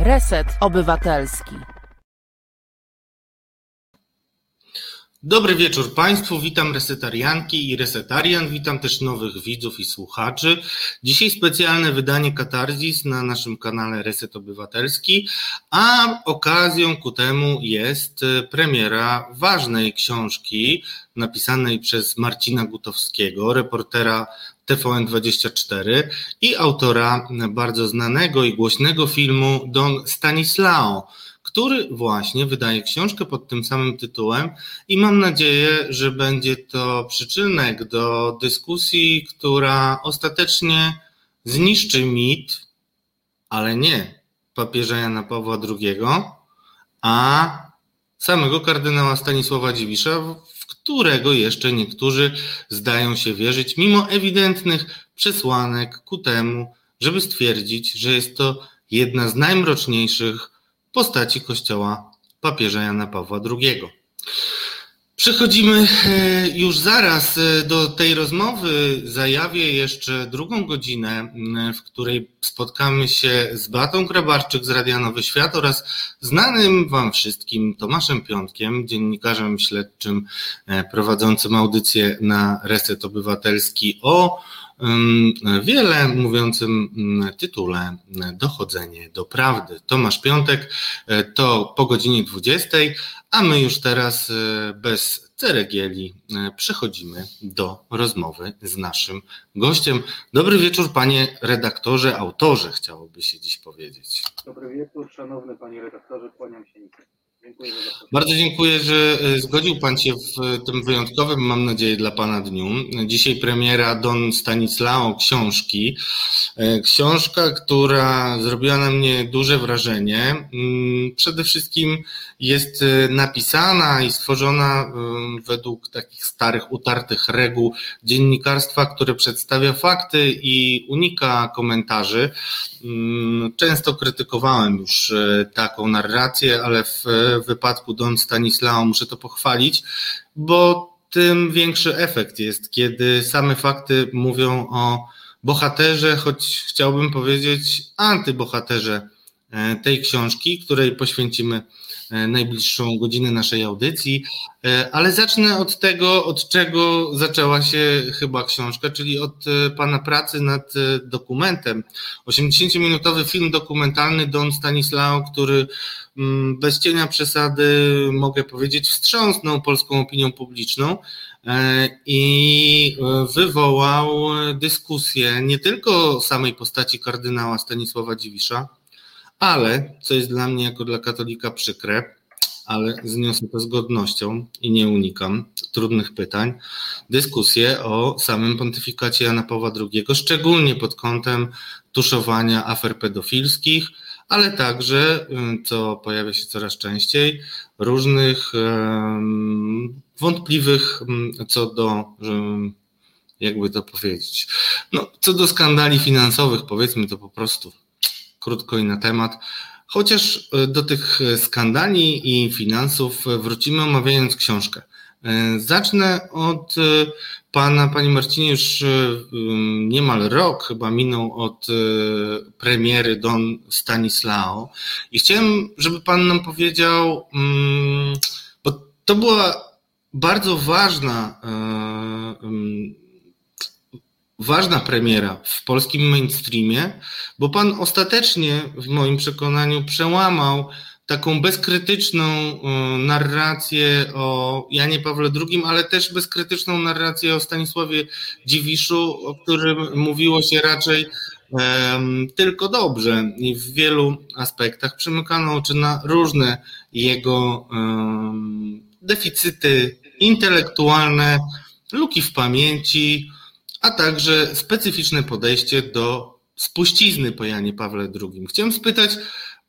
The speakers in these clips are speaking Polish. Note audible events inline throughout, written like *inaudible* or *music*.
Reset Obywatelski. Dobry wieczór Państwu, witam resetarianki i resetarian, witam też nowych widzów i słuchaczy. Dzisiaj specjalne wydanie Katarzis na naszym kanale Reset Obywatelski, a okazją ku temu jest premiera ważnej książki napisanej przez Marcina Gutowskiego, reportera TVN24 i autora bardzo znanego i głośnego filmu Don Stanislao który właśnie wydaje książkę pod tym samym tytułem i mam nadzieję, że będzie to przyczynek do dyskusji, która ostatecznie zniszczy mit, ale nie papieża Jana Pawła II, a samego kardynała Stanisława Dziwisza, w którego jeszcze niektórzy zdają się wierzyć, mimo ewidentnych przesłanek ku temu, żeby stwierdzić, że jest to jedna z najmroczniejszych postaci kościoła papieża Jana Pawła II. Przechodzimy e, już zaraz e, do tej rozmowy. Zajawię jeszcze drugą godzinę, w której spotkamy się z Batą Grabarczyk z Radia Nowy Świat oraz znanym Wam wszystkim Tomaszem Piątkiem, dziennikarzem śledczym e, prowadzącym audycję na Reset Obywatelski o wiele mówiącym tytule Dochodzenie do prawdy. Tomasz Piątek e, to po godzinie 20, a my już teraz e, bez ceregieli e, przechodzimy do rozmowy z naszym gościem. Dobry wieczór, panie redaktorze, autorze, chciałoby się dziś powiedzieć. Dobry wieczór, szanowny panie redaktorze, kłaniam się. Bardzo dziękuję, że e, zgodził Pan się w tym wyjątkowym, mam nadzieję, dla Pana dniu. Dzisiaj premiera Don Stanislao książki. E, książka, która zrobiła na mnie duże wrażenie. Mm, przede wszystkim jest e, napisana i stworzona według takich starych, utartych reguł dziennikarstwa, które przedstawia fakty i unika komentarzy. Często krytykowałem już taką narrację, ale w w wypadku Don Stanislao muszę to pochwalić, bo tym większy efekt jest, kiedy same fakty mówią o bohaterze, choć chciałbym powiedzieć antybohaterze e, tej książki, której poświęcimy najbliższą godzinę naszej audycji, e, ale zacznę od tego, od czego zaczęła się chyba książka, czyli od e, Pana pracy nad dokumentem. 80-minutowy film dokumentalny Don Stanislao, który mm, bez cienia przesady, mogę powiedzieć, wstrząsnął polską opinią publiczną i wywołał dyskusję nie tylko samej postaci kardynała Stanisława Dziwisza, ale, co jest dla mnie jako dla katolika przykre, ale zniosę to z godnością i nie unikam trudnych pytań, dyskusję o samym pontyfikacie Jana Pawła II, szczególnie pod kątem tuszowania afer pedofilskich, ale także, co pojawia się coraz częściej, różnych wątpliwych co do, jakby to powiedzieć, no, co do skandali finansowych, powiedzmy to po prostu krótko i na temat. Chociaż e, do tych skandali i finansów wrócimy omawiając książkę. E, zacznę od e, pana, panie Marcinie, już niemal rok chyba minął od premiery Don Stanislao i chciałem, żeby pan nam powiedział, mm, bo to była bardzo ważna ważna premiera w polskim mainstreamie, bo pan ostatecznie, w moim przekonaniu, przełamał taką bezkrytyczną y, narrację o Janie Pawle II, ale też bezkrytyczną narrację o Stanisławie Dziwiszu, o którym mówiło się raczej um, tylko dobrze i w wielu aspektach przymykano oczy na różne jego um, deficyty intelektualne, luki w pamięci, a także specyficzne podejście do spuścizny po Janie Pawle II. Chciałem spytać,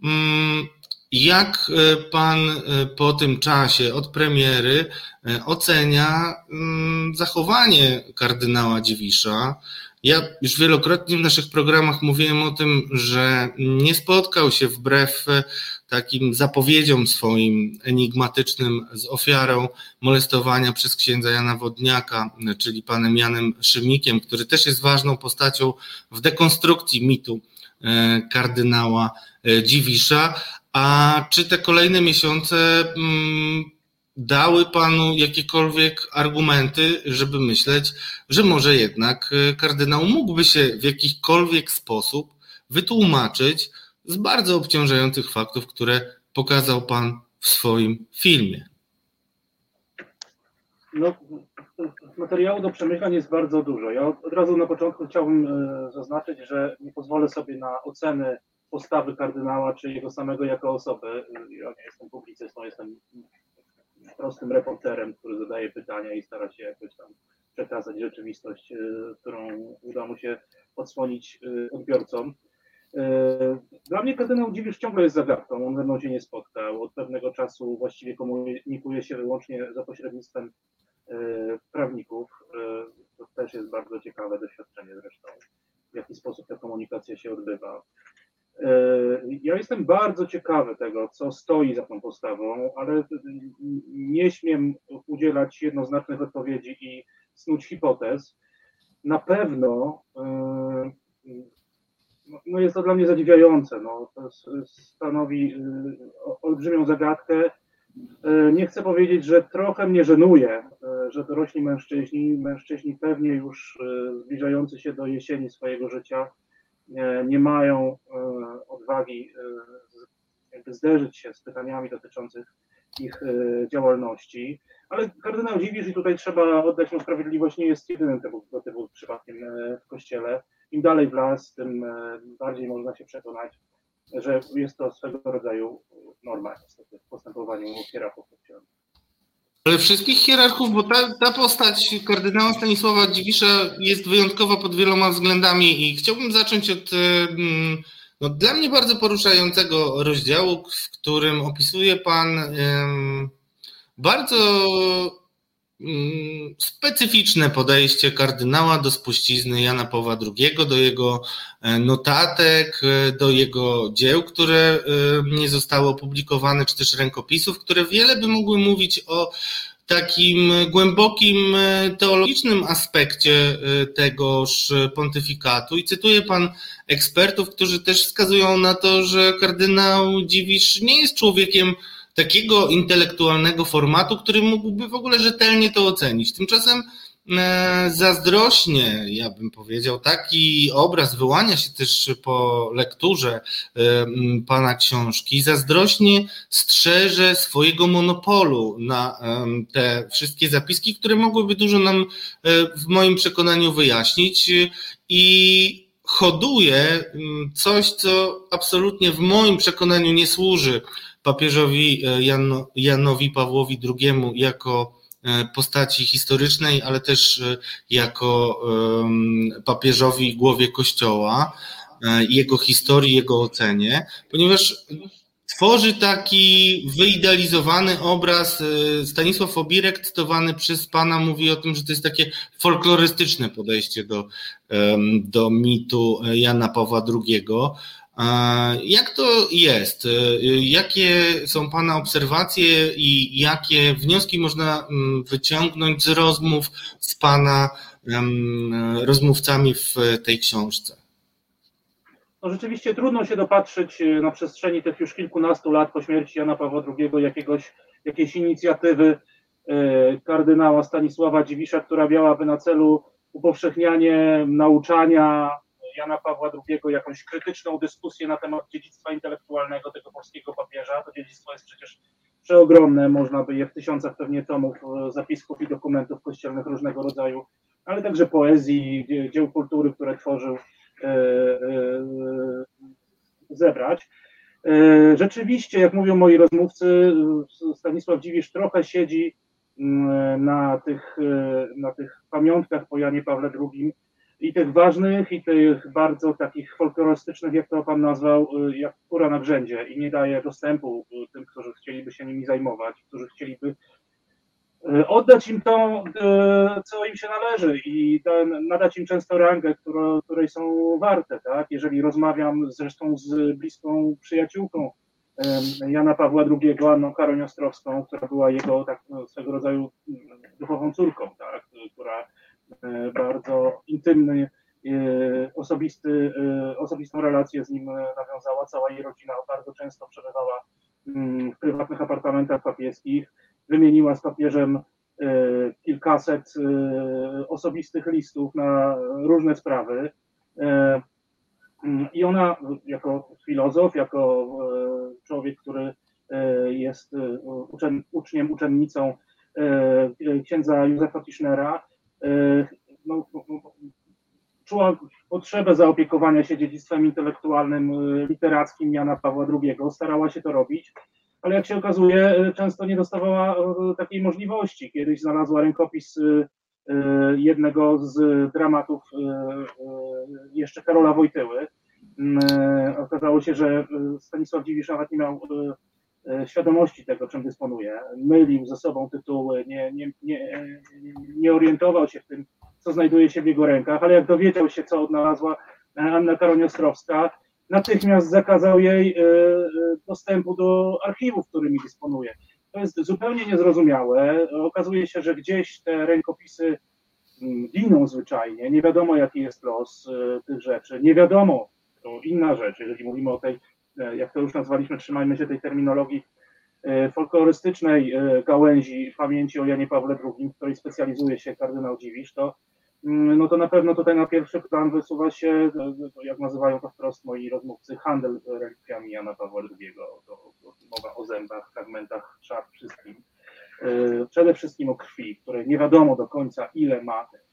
mm, jak e, pan e, po tym czasie od premiery e, ocenia mm, zachowanie kardynała Dziwisza Ja już wielokrotnie w naszych programach mówiłem o tym, że nie spotkał się wbrew takim zapowiedziom swoim enigmatycznym z ofiarą molestowania przez księdza Jana Wodniaka, czyli panem Janem Szymikiem, który też jest ważną postacią w dekonstrukcji mitu e, kardynała e, Dziwisza. A czy te kolejne miesiące mm, dały panu jakiekolwiek argumenty, żeby myśleć, że może jednak e, kardynał mógłby się w jakikolwiek sposób wytłumaczyć z bardzo obciążających faktów, które pokazał pan w swoim filmie? No, materiału do przemyśleń jest bardzo dużo. Ja od, razu na początku chciałbym e, zaznaczyć, że nie pozwolę sobie na oceny postawy kardynała czy jego samego jako osoby. Ja nie jestem publicystą, jestem prostym reporterem, który zadaje pytania i stara się jakoś tam przekazać rzeczywistość, e, którą uda mu się odsłonić e, odbiorcom. E, dla mnie kardynał Dziwisz ciągle jest zagadką, on ze mną się nie spotkał. Od pewnego czasu właściwie komunikuje się wyłącznie za pośrednictwem prawników. To też jest bardzo ciekawe doświadczenie zresztą, w jaki sposób ta komunikacja się odbywa. Ja jestem bardzo ciekawy tego, co stoi za tą postawą, ale nie śmiem udzielać jednoznacznych odpowiedzi i snuć hipotez. Na pewno no jest to dla mnie zadziwiające. No, to stanowi olbrzymią zagadkę. Nie chcę powiedzieć, że trochę mnie żenuje, że dorośli mężczyźni, mężczyźni pewnie już zbliżający się do jesieni swojego życia, nie mają odwagi e, zderzyć się z pytaniami dotyczących ich działalności. Ale kardynał Dziwisz, i tutaj trzeba oddać mu sprawiedliwość, nie jest jedynym tego, tego przypadkiem w Kościele. Im dalej w las, tym bardziej można się przekonać, że jest to swego rodzaju norma niestety w postępowaniu hierarchów kościelnych. Ale wszystkich hierarchów, bo ta, ta postać kardynała Stanisława Dziwisza jest wyjątkowa pod wieloma względami i chciałbym zacząć od mm, no, dla mnie bardzo poruszającego rozdziału, w którym opisuje Pan um, bardzo specyficzne podejście kardynała do spuścizny Jana Pawła II, do jego e, notatek, e, do jego dzieł, które e, nie zostały opublikowane, czy też rękopisów, które wiele by mogły mówić o takim głębokim teologicznym aspekcie tegoż pontyfikatu. I cytuję pan ekspertów, którzy też wskazują na to, że kardynał Dziwisz nie jest człowiekiem, takiego intelektualnego formatu, który mógłby w ogóle rzetelnie to ocenić. Tymczasem e, zazdrośnie, ja bym powiedział, taki obraz wyłania się też po lekturze e, pana książki, zazdrośnie strzeże swojego monopolu na te wszystkie zapiski, które mogłyby dużo nam e, w moim przekonaniu wyjaśnić i hoduje coś, co absolutnie w moim przekonaniu nie służy papieżowi e, Jan, Janowi Pawłowi II jako e, postaci historycznej, ale też e, jako papieżowi głowie Kościoła, jego historii, jego ocenie, ponieważ tworzy taki wyidealizowany obraz. Stanisław Obirek, cytowany przez Pana, mówi o tym, że to jest takie folklorystyczne podejście do, do mitu Jana Pawła II. Jak to jest? Jakie są Pana obserwacje i jakie wnioski można mm, wyciągnąć z rozmów z Pana rozmówcami w tej książce? No rzeczywiście trudno się dopatrzyć e, na przestrzeni tych już kilkunastu lat po śmierci Jana Pawła II jakiegoś, jakiejś inicjatywy e, kardynała Stanisława Dziwisza, która miałaby na celu upowszechnianie nauczania Jana Pawła II jakąś krytyczną dyskusję na temat dziedzictwa intelektualnego tego polskiego papieża. To dziedzictwo jest przecież przeogromne, można by je w tysiącach pewnie tomów e, zapisków i dokumentów kościelnych różnego rodzaju, ale także poezji, dzieł kultury, które tworzył, e, e, zebrać. Rzeczywiście, jak mówią moi rozmówcy, Stanisław Dziwisz trochę siedzi mm, na tych, na tych pamiątkach po Janie Pawle II i tych ważnych, i tych bardzo takich folklorystycznych, jak to pan nazwał, y, jak kura na grzędzie i nie daje dostępu y, tym, którzy chcieliby się nimi zajmować, którzy chcieliby oddać im to, co im się należy i nadać im często rangę, którą, której są warte, tak? Jeżeli rozmawiam zresztą z bliską przyjaciółką Jana Pawła II, Anną Karą Ostrowską, która była jego tak, no, swego rodzaju mm, duchową córką, tak? która bardzo intymny E, osobisty, e, osobistą relację z nim nawiązała. Cała jej rodzina bardzo często przebywała mm, w prywatnych apartamentach papieskich. Wymieniła z papieżem e, kilkaset osobistych listów na różne sprawy. Mm, I ona, jako filozof, jako człowiek, który jest uczniem, uczennicą księdza Józefa Tischnera, no, czuła potrzebę zaopiekowania się dziedzictwem intelektualnym, y, literackim Jana Pawła II. Starała się to robić, ale jak się okazuje, y, często nie dostawała takiej możliwości. Kiedyś znalazła rękopis jednego z dramatów jeszcze Karola Wojtyły. Okazało się, że Stanisław Dziwisz nawet nie miał świadomości tego, czym dysponuje. Mylił ze sobą tytuły, nie, nie, nie, nie orientował się w tym, co znajduje się w jego rękach, ale jak dowiedział się, co odnalazła e, Anna Karonią-Ostrowska, natychmiast zakazał jej e, e, dostępu do archiwów, którymi dysponuje. To jest zupełnie niezrozumiałe. Okazuje się, że gdzieś te rękopisy mm, giną zwyczajnie. Nie wiadomo, jaki jest los tych rzeczy. Nie wiadomo, to inna rzecz, jeżeli mówimy o tej, jak to już nazwaliśmy, trzymajmy się tej terminologii folklorystycznej gałęzi pamięci o Janie Pawle II, w której specjalizuje się kardynał Dziwisz, to Mm, no to na pewno tutaj na pierwszy plan wysuwa się, jak nazywają to wprost moi rozmówcy, handel relikwiami Jana Pawła II. To, mowa o zębach, fragmentach szaf, wszystkim. E, przede wszystkim o krwi, której nie wiadomo do końca ile ma e, e,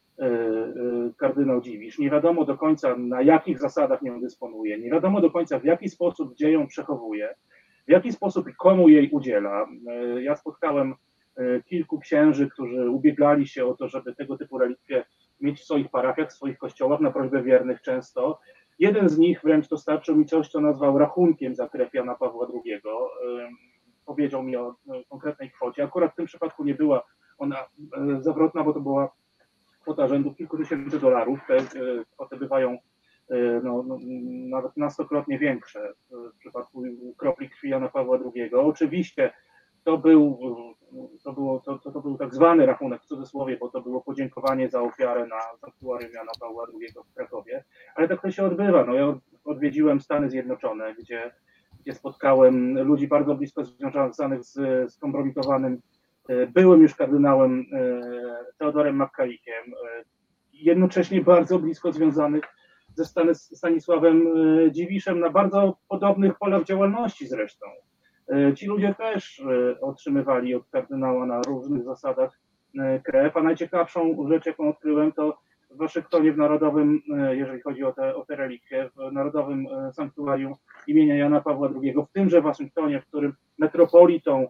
kardynał Dziwisz, nie wiadomo do końca na jakich zasadach nią dysponuje, nie wiadomo do końca w jaki sposób gdzie ją przechowuje, w jaki sposób i komu jej udziela. Ja spotkałem kilku księży, którzy ubiegali się o to, żeby tego typu relikwie mieć w swoich parafiach, w swoich kościołach, na prośbę wiernych często. Jeden z nich wręcz dostarczył mi coś, co nazwał rachunkiem za krew Jana Pawła II. Powiedział mi o konkretnej kwocie. Akurat w tym przypadku nie była ona e, zawrotna, bo to była kwota rzędu kilku tysięcy dolarów. Te e, kwoty bywają e, no, no, nawet nastokrotnie większe w przypadku kropli krwi Jana Pawła II. Oczywiście to był to, było, to, to, to, był tak zwany rachunek w cudzysłowie, bo to było podziękowanie za ofiarę na sanktuarium Jana Pawła II w Krakowie, ale tak to się odbywa. No, ja odwiedziłem Stany Zjednoczone, gdzie, gdzie spotkałem ludzi bardzo blisko związanych z skompromitowanym e, byłym już kardynałem e, Teodorem Makkalikiem, e, jednocześnie bardzo blisko związanych ze Stanisławem Dziwiszem na bardzo podobnych polach działalności zresztą. E, ci ludzie też e, otrzymywali od kardynała na różnych zasadach e, krew, a najciekawszą rzecz, jaką odkryłem, to w Waszyngtonie w Narodowym, jeżeli chodzi o te, o te relikwie, w Narodowym Sanktuarium imienia Jana Pawła II, w tymże Waszyngtonie, w którym metropolitą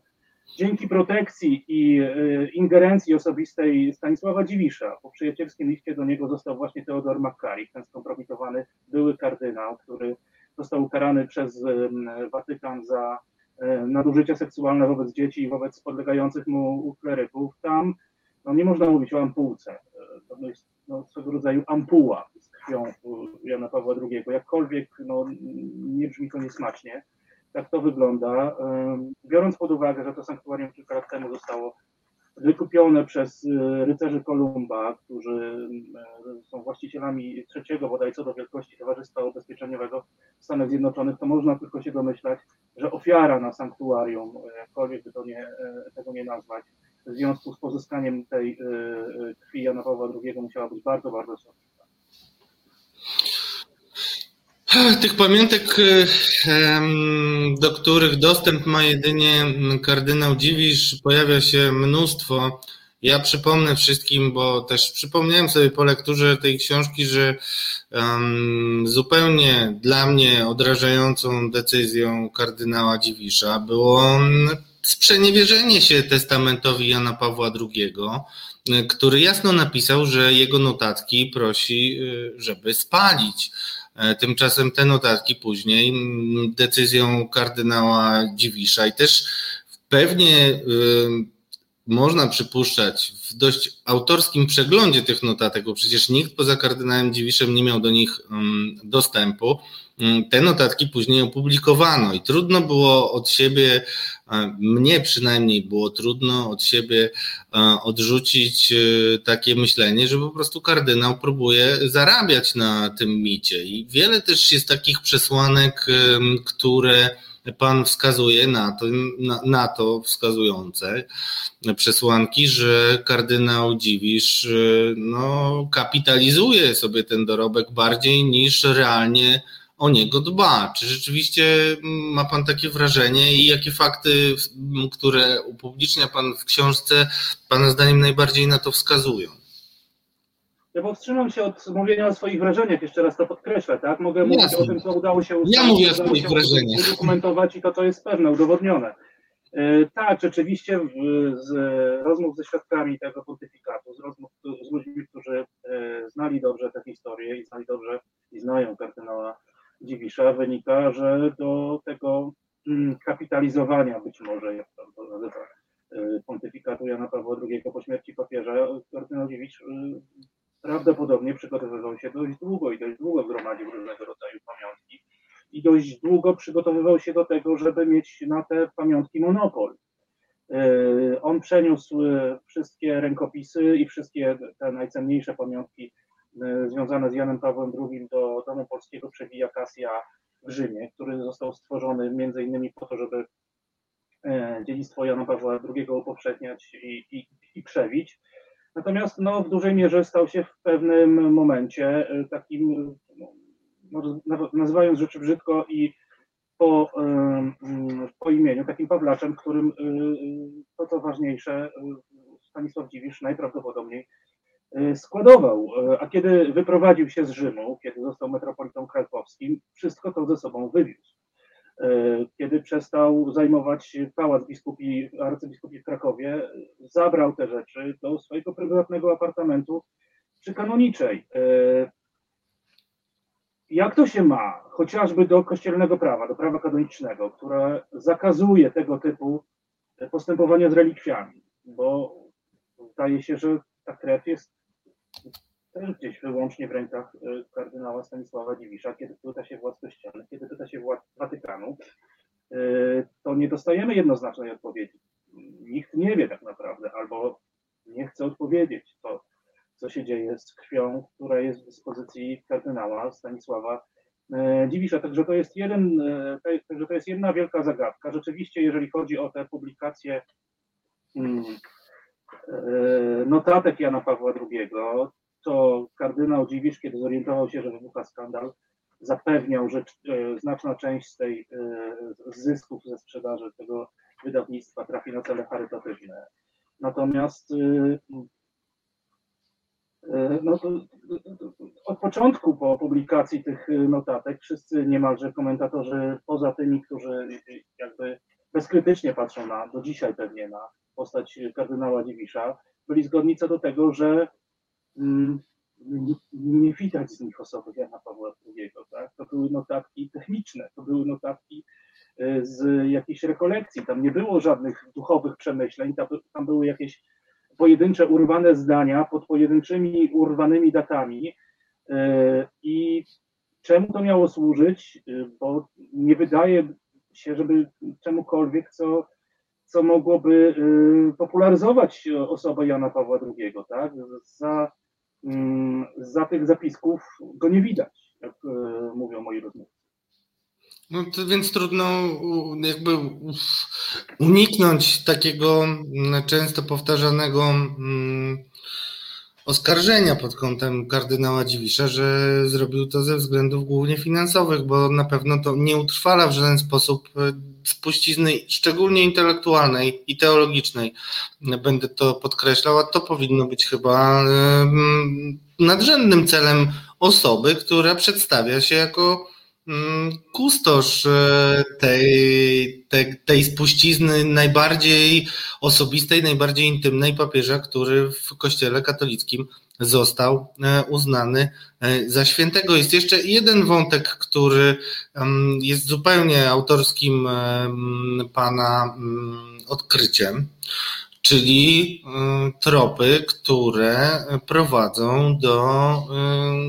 dzięki protekcji i ingerencji osobistej Stanisława Dziwisza, po przyjacielskim liście do niego został właśnie Teodor McCarrick, ten skompromitowany były kardynał, który został ukarany przez Watykan za E, nadużycia seksualne wobec dzieci i wobec podlegających mu kleryków, tam no, nie można mówić o ampułce. E, to jest no, swego rodzaju ampuła z krwią Jana Pawła II. Jakkolwiek no, nie brzmi to niesmacznie, tak to wygląda. Biorąc pod uwagę, że to sanktuarium kilka lat temu zostało wykupione przez rycerzy Kolumba, którzy są właścicielami trzeciego bodaj co do wielkości Towarzystwa Ubezpieczeniowego w Stanach Zjednoczonych, to można tylko się domyślać, że ofiara na sanktuarium, jakkolwiek by to nie, e, tego nie nazwać, w związku z pozyskaniem tej e, e, krwi Jana II musiała być bardzo, bardzo słodka. Tych pamiątek, do których dostęp ma jedynie kardynał Dziwisz, pojawia się mnóstwo. Ja przypomnę wszystkim, bo też przypomniałem sobie po lekturze tej książki, że um, zupełnie dla mnie odrażającą decyzją kardynała Dziwisza było sprzeniewierzenie się testamentowi Jana Pawła II, który jasno napisał, że jego notatki prosi, y, żeby spalić. E, tymczasem te notatki później decyzją kardynała Dziwisza i też pewnie można przypuszczać w dość autorskim przeglądzie tych notatek, bo przecież nikt poza kardynałem Dziwiszem nie miał do nich mm, dostępu, mm, te notatki później opublikowano i trudno było od siebie, e, mnie przynajmniej było trudno od siebie e, odrzucić e, takie myślenie, że po prostu kardynał próbuje zarabiać na tym micie. I wiele też jest takich przesłanek, które Pan wskazuje na to, na, na, to wskazujące przesłanki, że kardynał Dziwisz no, kapitalizuje sobie ten dorobek bardziej niż realnie o niego dba. Czy rzeczywiście ma Pan takie wrażenie i jakie fakty, które upublicznia Pan w książce, Pana zdaniem najbardziej na to wskazują? Ja powstrzymam się od mówienia o swoich wrażeniach, jeszcze raz to podkreślę, tak? Mogę Jasne. mówić o tym, co udało się ustalić, ja mówię o swoich wrażeniach. udokumentować i to, co jest pewne, udowodnione. E, tak, rzeczywiście z rozmów ze świadkami tego pontyfikatu, z rozmów z ludźmi, którzy e, znali dobrze tę historię i znali dobrze i znają kardynała Dziwisza, wynika, że do tego mm, kapitalizowania być może, jak tam to nazywa, e, pontyfikatu Jana Pawła II po śmierci papieża, kardynał Dziwisz prawdopodobnie przygotowywał się dość długo i dość długo gromadził różnego rodzaju pamiątki i dość długo przygotowywał się do tego, żeby mieć na te pamiątki monopol. E, on przeniósł e, wszystkie rękopisy i wszystkie te najcenniejsze pamiątki e, związane z Janem Pawłem II do Domu Polskiego Przewija Kasia w Rzymie, który został stworzony między innymi po to, żeby dziedzictwo Jana Pawła II upowszechniać i, i, i przewić. Natomiast no, w dużej mierze stał się w pewnym momencie e, takim, no, nazywając rzeczy brzydko i po, po imieniu, takim Pawlaczem, którym e, to co ważniejsze Stanisław Dziwisz najprawdopodobniej e, składował. A kiedy wyprowadził się z Rzymu, kiedy został metropolitą krakowskim, wszystko to ze sobą wywiózł. E, kiedy przestał zajmować pałac biskupi, arcybiskupi w Krakowie, zabrał te rzeczy do swojego prywatnego apartamentu przy kanoniczej. E, jak to się ma chociażby do kościelnego prawa, do prawa kanonicznego, które zakazuje tego typu postępowania z relikwiami, bo zdaje się, że ta krew jest też gdzieś wyłącznie w rękach y, kardynała Stanisława Dziwisza, kiedy pyta się władz kościelnych, kiedy pyta się władz Watykanu, y, to nie dostajemy jednoznacznej odpowiedzi. Nikt nie wie tak naprawdę, albo nie chce odpowiedzieć, to, co się dzieje z krwią, która jest w dyspozycji kardynała Stanisława y, Dziwisza. Także to jest jeden, także to jest jedna wielka zagadka. Rzeczywiście, jeżeli chodzi o te publikacje mm, notatek Jana Pawła II, to kardynał Dziwisz, kiedy zorientował się, że wybucha skandal, zapewniał, że e, znaczna część z tej e, zysków ze sprzedaży tego wydawnictwa trafi na cele charytatywne. Natomiast e, no od początku po publikacji tych notatek wszyscy niemalże komentatorzy, poza tymi, którzy jakby bezkrytycznie patrzą na, do dzisiaj pewnie na postać kardynała Dziwisza, byli zgodni co do tego, że nie widać z nich osoby Jana Pawła II. Tak? To były notatki techniczne, to były notatki e, z jakiejś rekolekcji. Tam nie było żadnych duchowych przemyśleń, tam, tam były jakieś pojedyncze urwane zdania pod pojedynczymi urwanymi datami. E, I czemu to miało służyć? E, bo nie wydaje się, żeby czemukolwiek, co, co mogłoby popularyzować osobę Jana Pawła II. Tak? Za za tych zapisków go nie widać, jak e, mówią moi rozmówcy. No to więc trudno jakby uniknąć takiego mm, często powtarzanego mm, oskarżenia pod kątem kardynała Dziwisza, że zrobił to ze względów głównie finansowych, bo na pewno to nie utrwala w żaden sposób e, spuścizny, szczególnie intelektualnej i teologicznej. Będę to podkreślał, a to powinno być chyba nadrzędnym celem osoby, która przedstawia się jako kustosz e, tej, tej, tej spuścizny najbardziej osobistej, najbardziej intymnej papieża, który w kościele katolickim został e, uznany e, za świętego. Jest jeszcze jeden wątek, który jest zupełnie autorskim pana odkryciem czyli tropy, które prowadzą do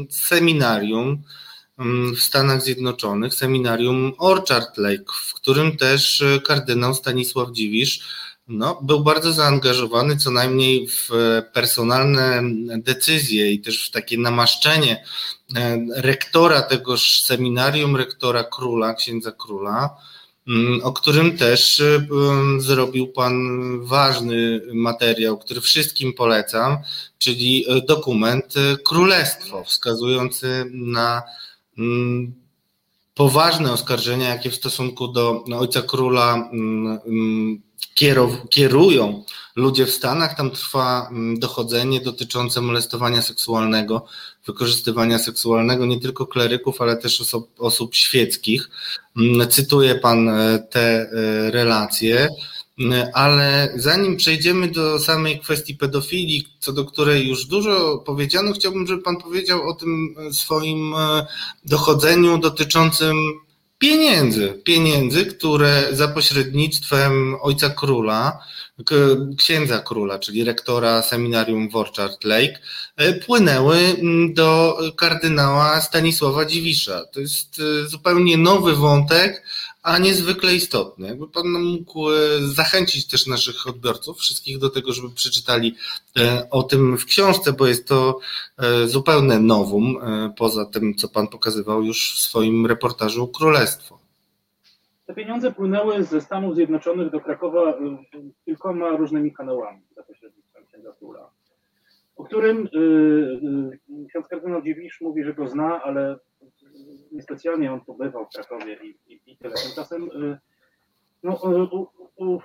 seminarium w Stanach Zjednoczonych, seminarium Orchard Lake, w którym też kardynał Stanisław Dziwisz no, był bardzo zaangażowany co najmniej w personalne decyzje i też w takie namaszczenie e, rektora tegoż seminarium, rektora króla, księdza króla, mm, o którym też e, zrobił Pan ważny materiał, który wszystkim polecam, czyli e, dokument Królestwo, wskazujący na poważne oskarżenia, jakie w stosunku do ojca króla mm, kierują ludzie w Stanach. Tam trwa mm, dochodzenie dotyczące molestowania seksualnego, wykorzystywania seksualnego nie tylko kleryków, ale też osób, osób świeckich. Mm, cytuję pan e, te e, relacje. Ale zanim przejdziemy do samej kwestii pedofilii, co do której już dużo powiedziano, chciałbym, żeby Pan powiedział o tym e, swoim dochodzeniu dotyczącym pieniędzy, pieniędzy, które za pośrednictwem ojca króla, księdza króla, czyli rektora seminarium w Orchard Lake, e, płynęły mm, do kardynała Stanisława Dziwisza. To jest e, zupełnie nowy wątek, a niezwykle istotny. Jakby Pan mógł e, zachęcić też naszych odbiorców, wszystkich do tego, żeby przeczytali e, o tym w książce, bo jest to e, zupełne nowum, poza tym, co Pan pokazywał już w swoim reportażu Królestwo. Te pieniądze płynęły ze Stanów Zjednoczonych do Krakowa kilkoma różnymi kanałami za pośrednictwem księdza Króla, o którym ksiądz kardynał Dziwisz mówi, że go zna, ale niespecjalnie on pobywał w Krakowie i, i, i tyle. Tymczasem y, no,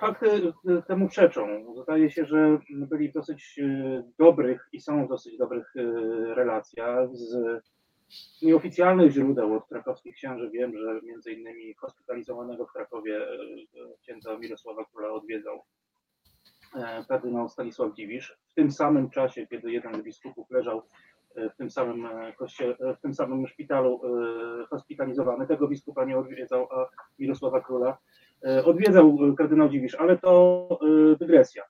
fakty temu przeczą. Zdaje się, że byli w dosyć y, dobrych i są w dosyć dobrych y, relacjach z nieoficjalnych źródeł od krakowskich księży wiem, że między innymi hospitalizowanego w Krakowie księdza Mirosława Króla odwiedzał e, kardynał Stanisław Dziwisz. W tym samym czasie, kiedy jeden z biskupów leżał w tym samym e, kościele, e, w tym samym szpitalu e, hospitalizowany. Tego biskupa nie odwiedzał, a Mirosława Króla odwiedzał kardynał Dziwisz, ale to dygresja.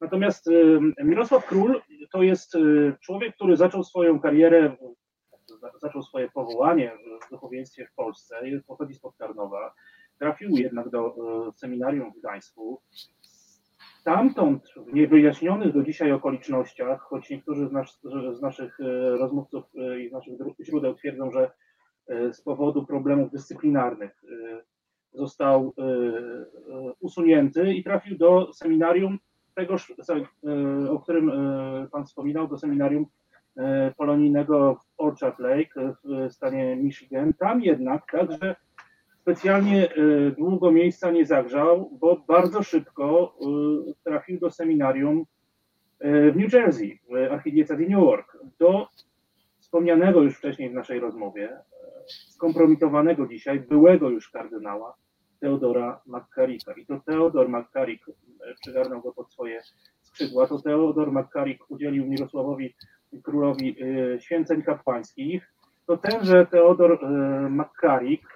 Natomiast Mirosław Król to jest człowiek, który zaczął swoją karierę, zaczął swoje powołanie w duchowieństwie w Polsce, pochodzi z Podkarnowa, trafił jednak do seminarium w Gdańsku, Stamtąd w niewyjaśnionych do dzisiaj okolicznościach, choć niektórzy z, nas, z naszych e, rozmówców e, i z naszych źródeł twierdzą, że e, z powodu problemów dyscyplinarnych został usunięty i trafił do seminarium tegoż, o którym Pan wspominał, do seminarium polonijnego w Orchard Lake w stanie Michigan. Tam jednak także specjalnie e, długo miejsca nie zagrzał, bo bardzo szybko e, trafił do seminarium e, w New Jersey, w archidiecezji Newark, do wspomnianego już wcześniej w naszej rozmowie, skompromitowanego dzisiaj, byłego już kardynała Teodora McCarricka. I to Teodor McCarrick przygarnął go pod swoje skrzydła. To Teodor McCarrick udzielił Mirosławowi królowi święceń kapłańskich. To tenże Teodor McCarrick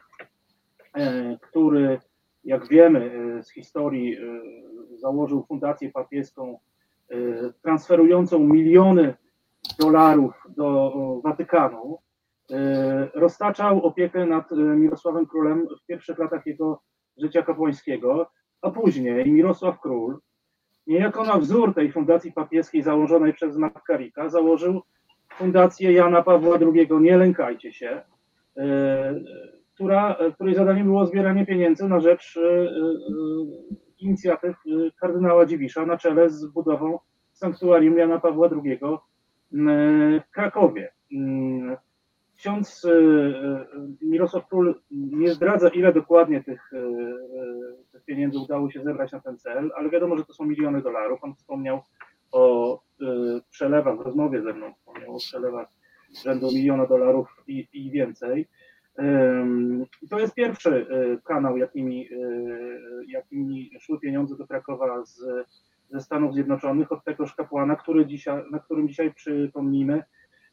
który, jak wiemy e, z historii, e, założył fundację papieską transferującą miliony dolarów do Watykanu, roztaczał opiekę nad Mirosławem Królem w pierwszych latach jego życia kapłańskiego, a później Mirosław Król, niejako na wzór tej fundacji papieskiej założonej przez Makarika, założył fundację Jana Pawła II Nie lękajcie się, która, e, której zadaniem było zbieranie pieniędzy na rzecz e, e, inicjatyw kardynała Dziwisza na czele z budową sanktuarium Jana Pawła II w Krakowie. Mm, ksiądz Mirosław Król nie zdradza, ile dokładnie tych, tych pieniędzy udało się zebrać na ten cel, ale wiadomo, że to są miliony dolarów. On wspomniał o przelewach, w rozmowie ze mną wspomniał o przelewach rzędu miliona dolarów i, i więcej. To jest pierwszy e, kanał, jakimi, e, jakimi szły pieniądze do Krakowa z, ze Stanów Zjednoczonych, od tegoż kapłana, który dzisiaj, na którym dzisiaj przypomnijmy,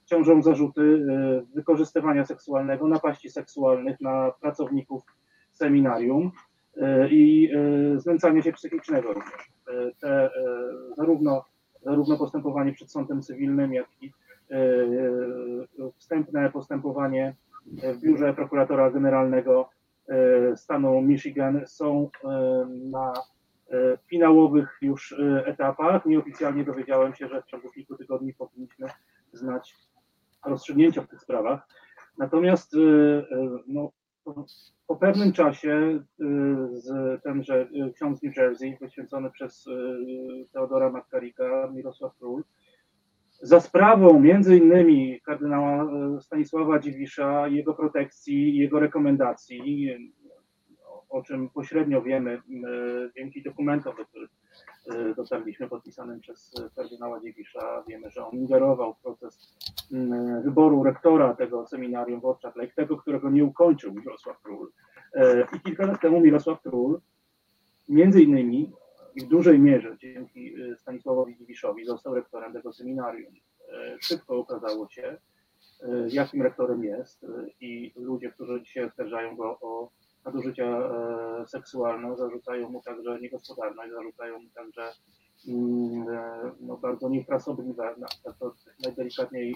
ciążą zarzuty e, wykorzystywania seksualnego, napaści seksualnych na pracowników seminarium. i znęcania się psychicznego. Te, zarówno, zarówno postępowanie przed sądem cywilnym, jak i wstępne postępowanie w biurze prokuratora generalnego stanu Michigan są na finałowych już etapach. Nieoficjalnie dowiedziałem się, że w ciągu kilku tygodni powinniśmy znać rozstrzygnięcia w tych sprawach. Natomiast no, po pewnym czasie z tenże ksiądz New Jersey, poświęcony przez Teodora McCarricka, Mirosław Król, za sprawą między innymi kardynała Stanisława Dziwisza, jego protekcji, jego rekomendacji, o czym pośrednio wiemy dzięki dokumentom, do których dotarliśmy podpisanym przez kardynała Dziewisza. Wiemy, że on ingerował w proces mm, wyboru rektora tego seminarium w Orchard Lake, tego, którego nie ukończył Mirosław Król. I kilka lat temu Mirosław Król, między innymi i w dużej mierze dzięki y, Stanisławowi Dziwiszowi został rektorem tego seminarium. Szybko okazało się, jakim rektorem jest i ludzie, którzy dzisiaj oskarżają go o nadużycia seksualne, zarzucają mu także niegospodarność, zarzucają mu także mm, no, bardzo niefrasobliwe, to najdelikatniej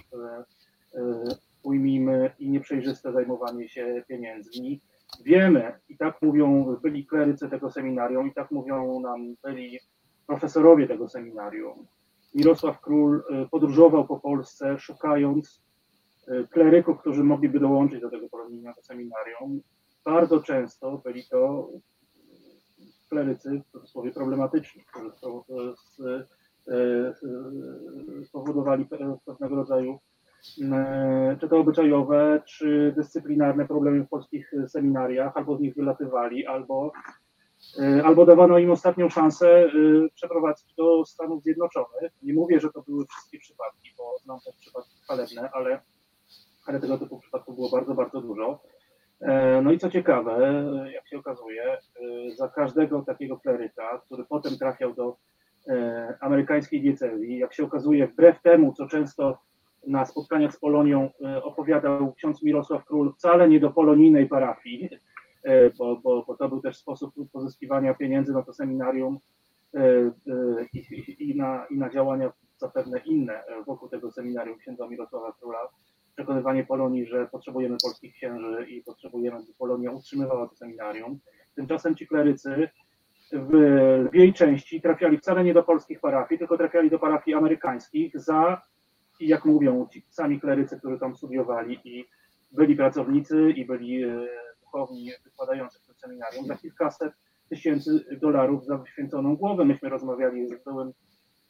ujmijmy, i nieprzejrzyste zajmowanie się pieniędzmi. Wiemy, i tak mówią byli klerycy tego seminarium, i tak mówią nam byli profesorowie tego seminarium. Mirosław Król podróżował po Polsce, szukając kleryków, którzy mogliby dołączyć do tego polonijnego seminarium bardzo często byli to klerycy, w cudzysłowie problematyczni, którzy spowodowali pewnego rodzaju czy to obyczajowe, czy dyscyplinarne problemy w polskich seminariach, albo z nich wylatywali, albo, e, albo dawano im ostatnią szansę e, przeprowadzki do Stanów Zjednoczonych. Nie mówię, że to były wszystkie przypadki, bo znam też przypadki chwalebne, ale, ale tego typu przypadków było bardzo, bardzo dużo. E, no i co ciekawe, jak się okazuje, e, za każdego takiego kleryka, który potem trafiał do e, amerykańskiej diecezji, jak się okazuje, wbrew temu, co często na spotkaniach z Polonią opowiadał ksiądz Mirosław Król, wcale nie do polonijnej parafii, bo, bo, bo to był też sposób pozyskiwania pieniędzy na to seminarium i, i, i, na, i na działania zapewne inne wokół tego seminarium księdza Mirosława Króla przekonywanie Polonii, że potrzebujemy polskich księży i potrzebujemy, by Polonia utrzymywała to seminarium. Tymczasem ci klerycy w lwiej części trafiali wcale nie do polskich parafii, tylko trafiali do parafii amerykańskich za, i jak mówią ci sami klerycy, którzy tam studiowali i byli pracownicy i byli e, duchowni wykładający tym seminarium, za kilkaset tysięcy dolarów za wyświęconą głowę. Myśmy rozmawiali z byłym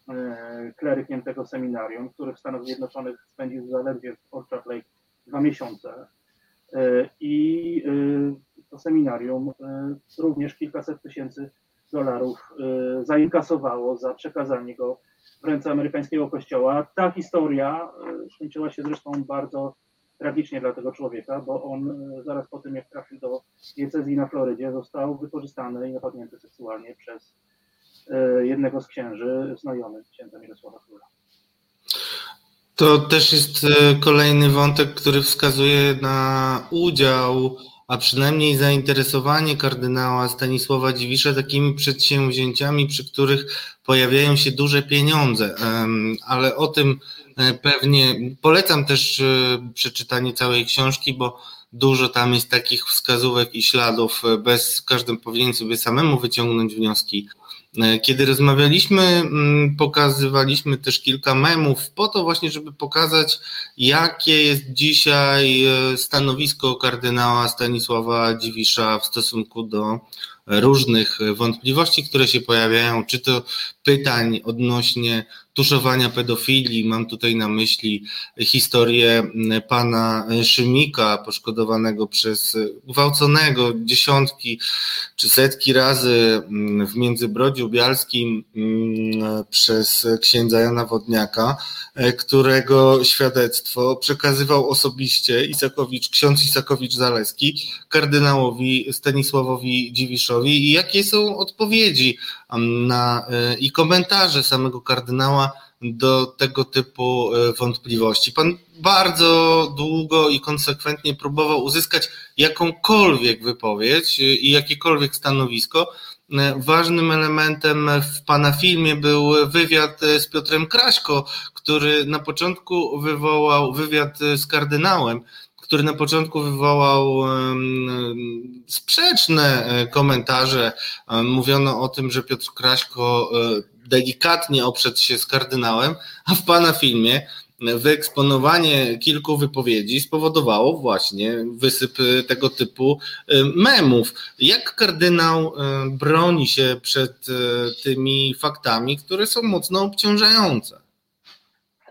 E, klerykiem tego seminarium, który w Stanach Zjednoczonych spędził zaledwie w Orchard Lake dwa miesiące. E, I to seminarium również kilkaset tysięcy dolarów zainkasowało za przekazanie go w ręce amerykańskiego kościoła. Ta historia skończyła się zresztą bardzo tragicznie dla tego człowieka, bo on zaraz po tym, jak trafił do diecezji na Florydzie, został wykorzystany i napadnięty seksualnie przez E, jednego z księży znajomych księdza Mirosława Króla. To też jest e, kolejny wątek, który wskazuje na udział, a przynajmniej zainteresowanie kardynała Stanisława Dziwisza takimi przedsięwzięciami, przy których pojawiają się duże pieniądze. Ale o tym e, pewnie polecam też przeczytanie całej książki, bo dużo tam jest takich wskazówek i śladów. Bez każdym powinien sobie samemu wyciągnąć wnioski E, kiedy rozmawialiśmy, mm, pokazywaliśmy też kilka memów po to właśnie, żeby pokazać, jakie jest dzisiaj e, stanowisko kardynała Stanisława Dziwisza w stosunku do różnych wątpliwości, które się pojawiają, czy to pytań odnośnie tuszowania pedofilii. Mam tutaj na myśli historię pana Szymika, poszkodowanego przez gwałconego dziesiątki czy setki razy w Międzybrodziu Bialskim przez księdza Jana Wodniaka, którego świadectwo przekazywał osobiście Isakowicz, ksiądz Isakowicz-Zaleski kardynałowi Stanisławowi Dziwiszowi i jakie są odpowiedzi na, komentarze samego kardynała do tego typu wątpliwości. Pan bardzo długo i konsekwentnie próbował uzyskać jakąkolwiek wypowiedź i jakiekolwiek stanowisko. Ważnym elementem w Pana filmie był wywiad z Piotrem Kraśko, który na początku wywołał wywiad z kardynałem, który na początku wywołał sprzeczne e, komentarze. Mówiono o tym, że Piotr Kraśko e, delikatnie oprzedł się z kardynałem, a w pana filmie wyeksponowanie kilku wypowiedzi spowodowało właśnie wysyp tego typu e, memów. Jak kardynał broni się przed tymi faktami, które są mocno obciążające?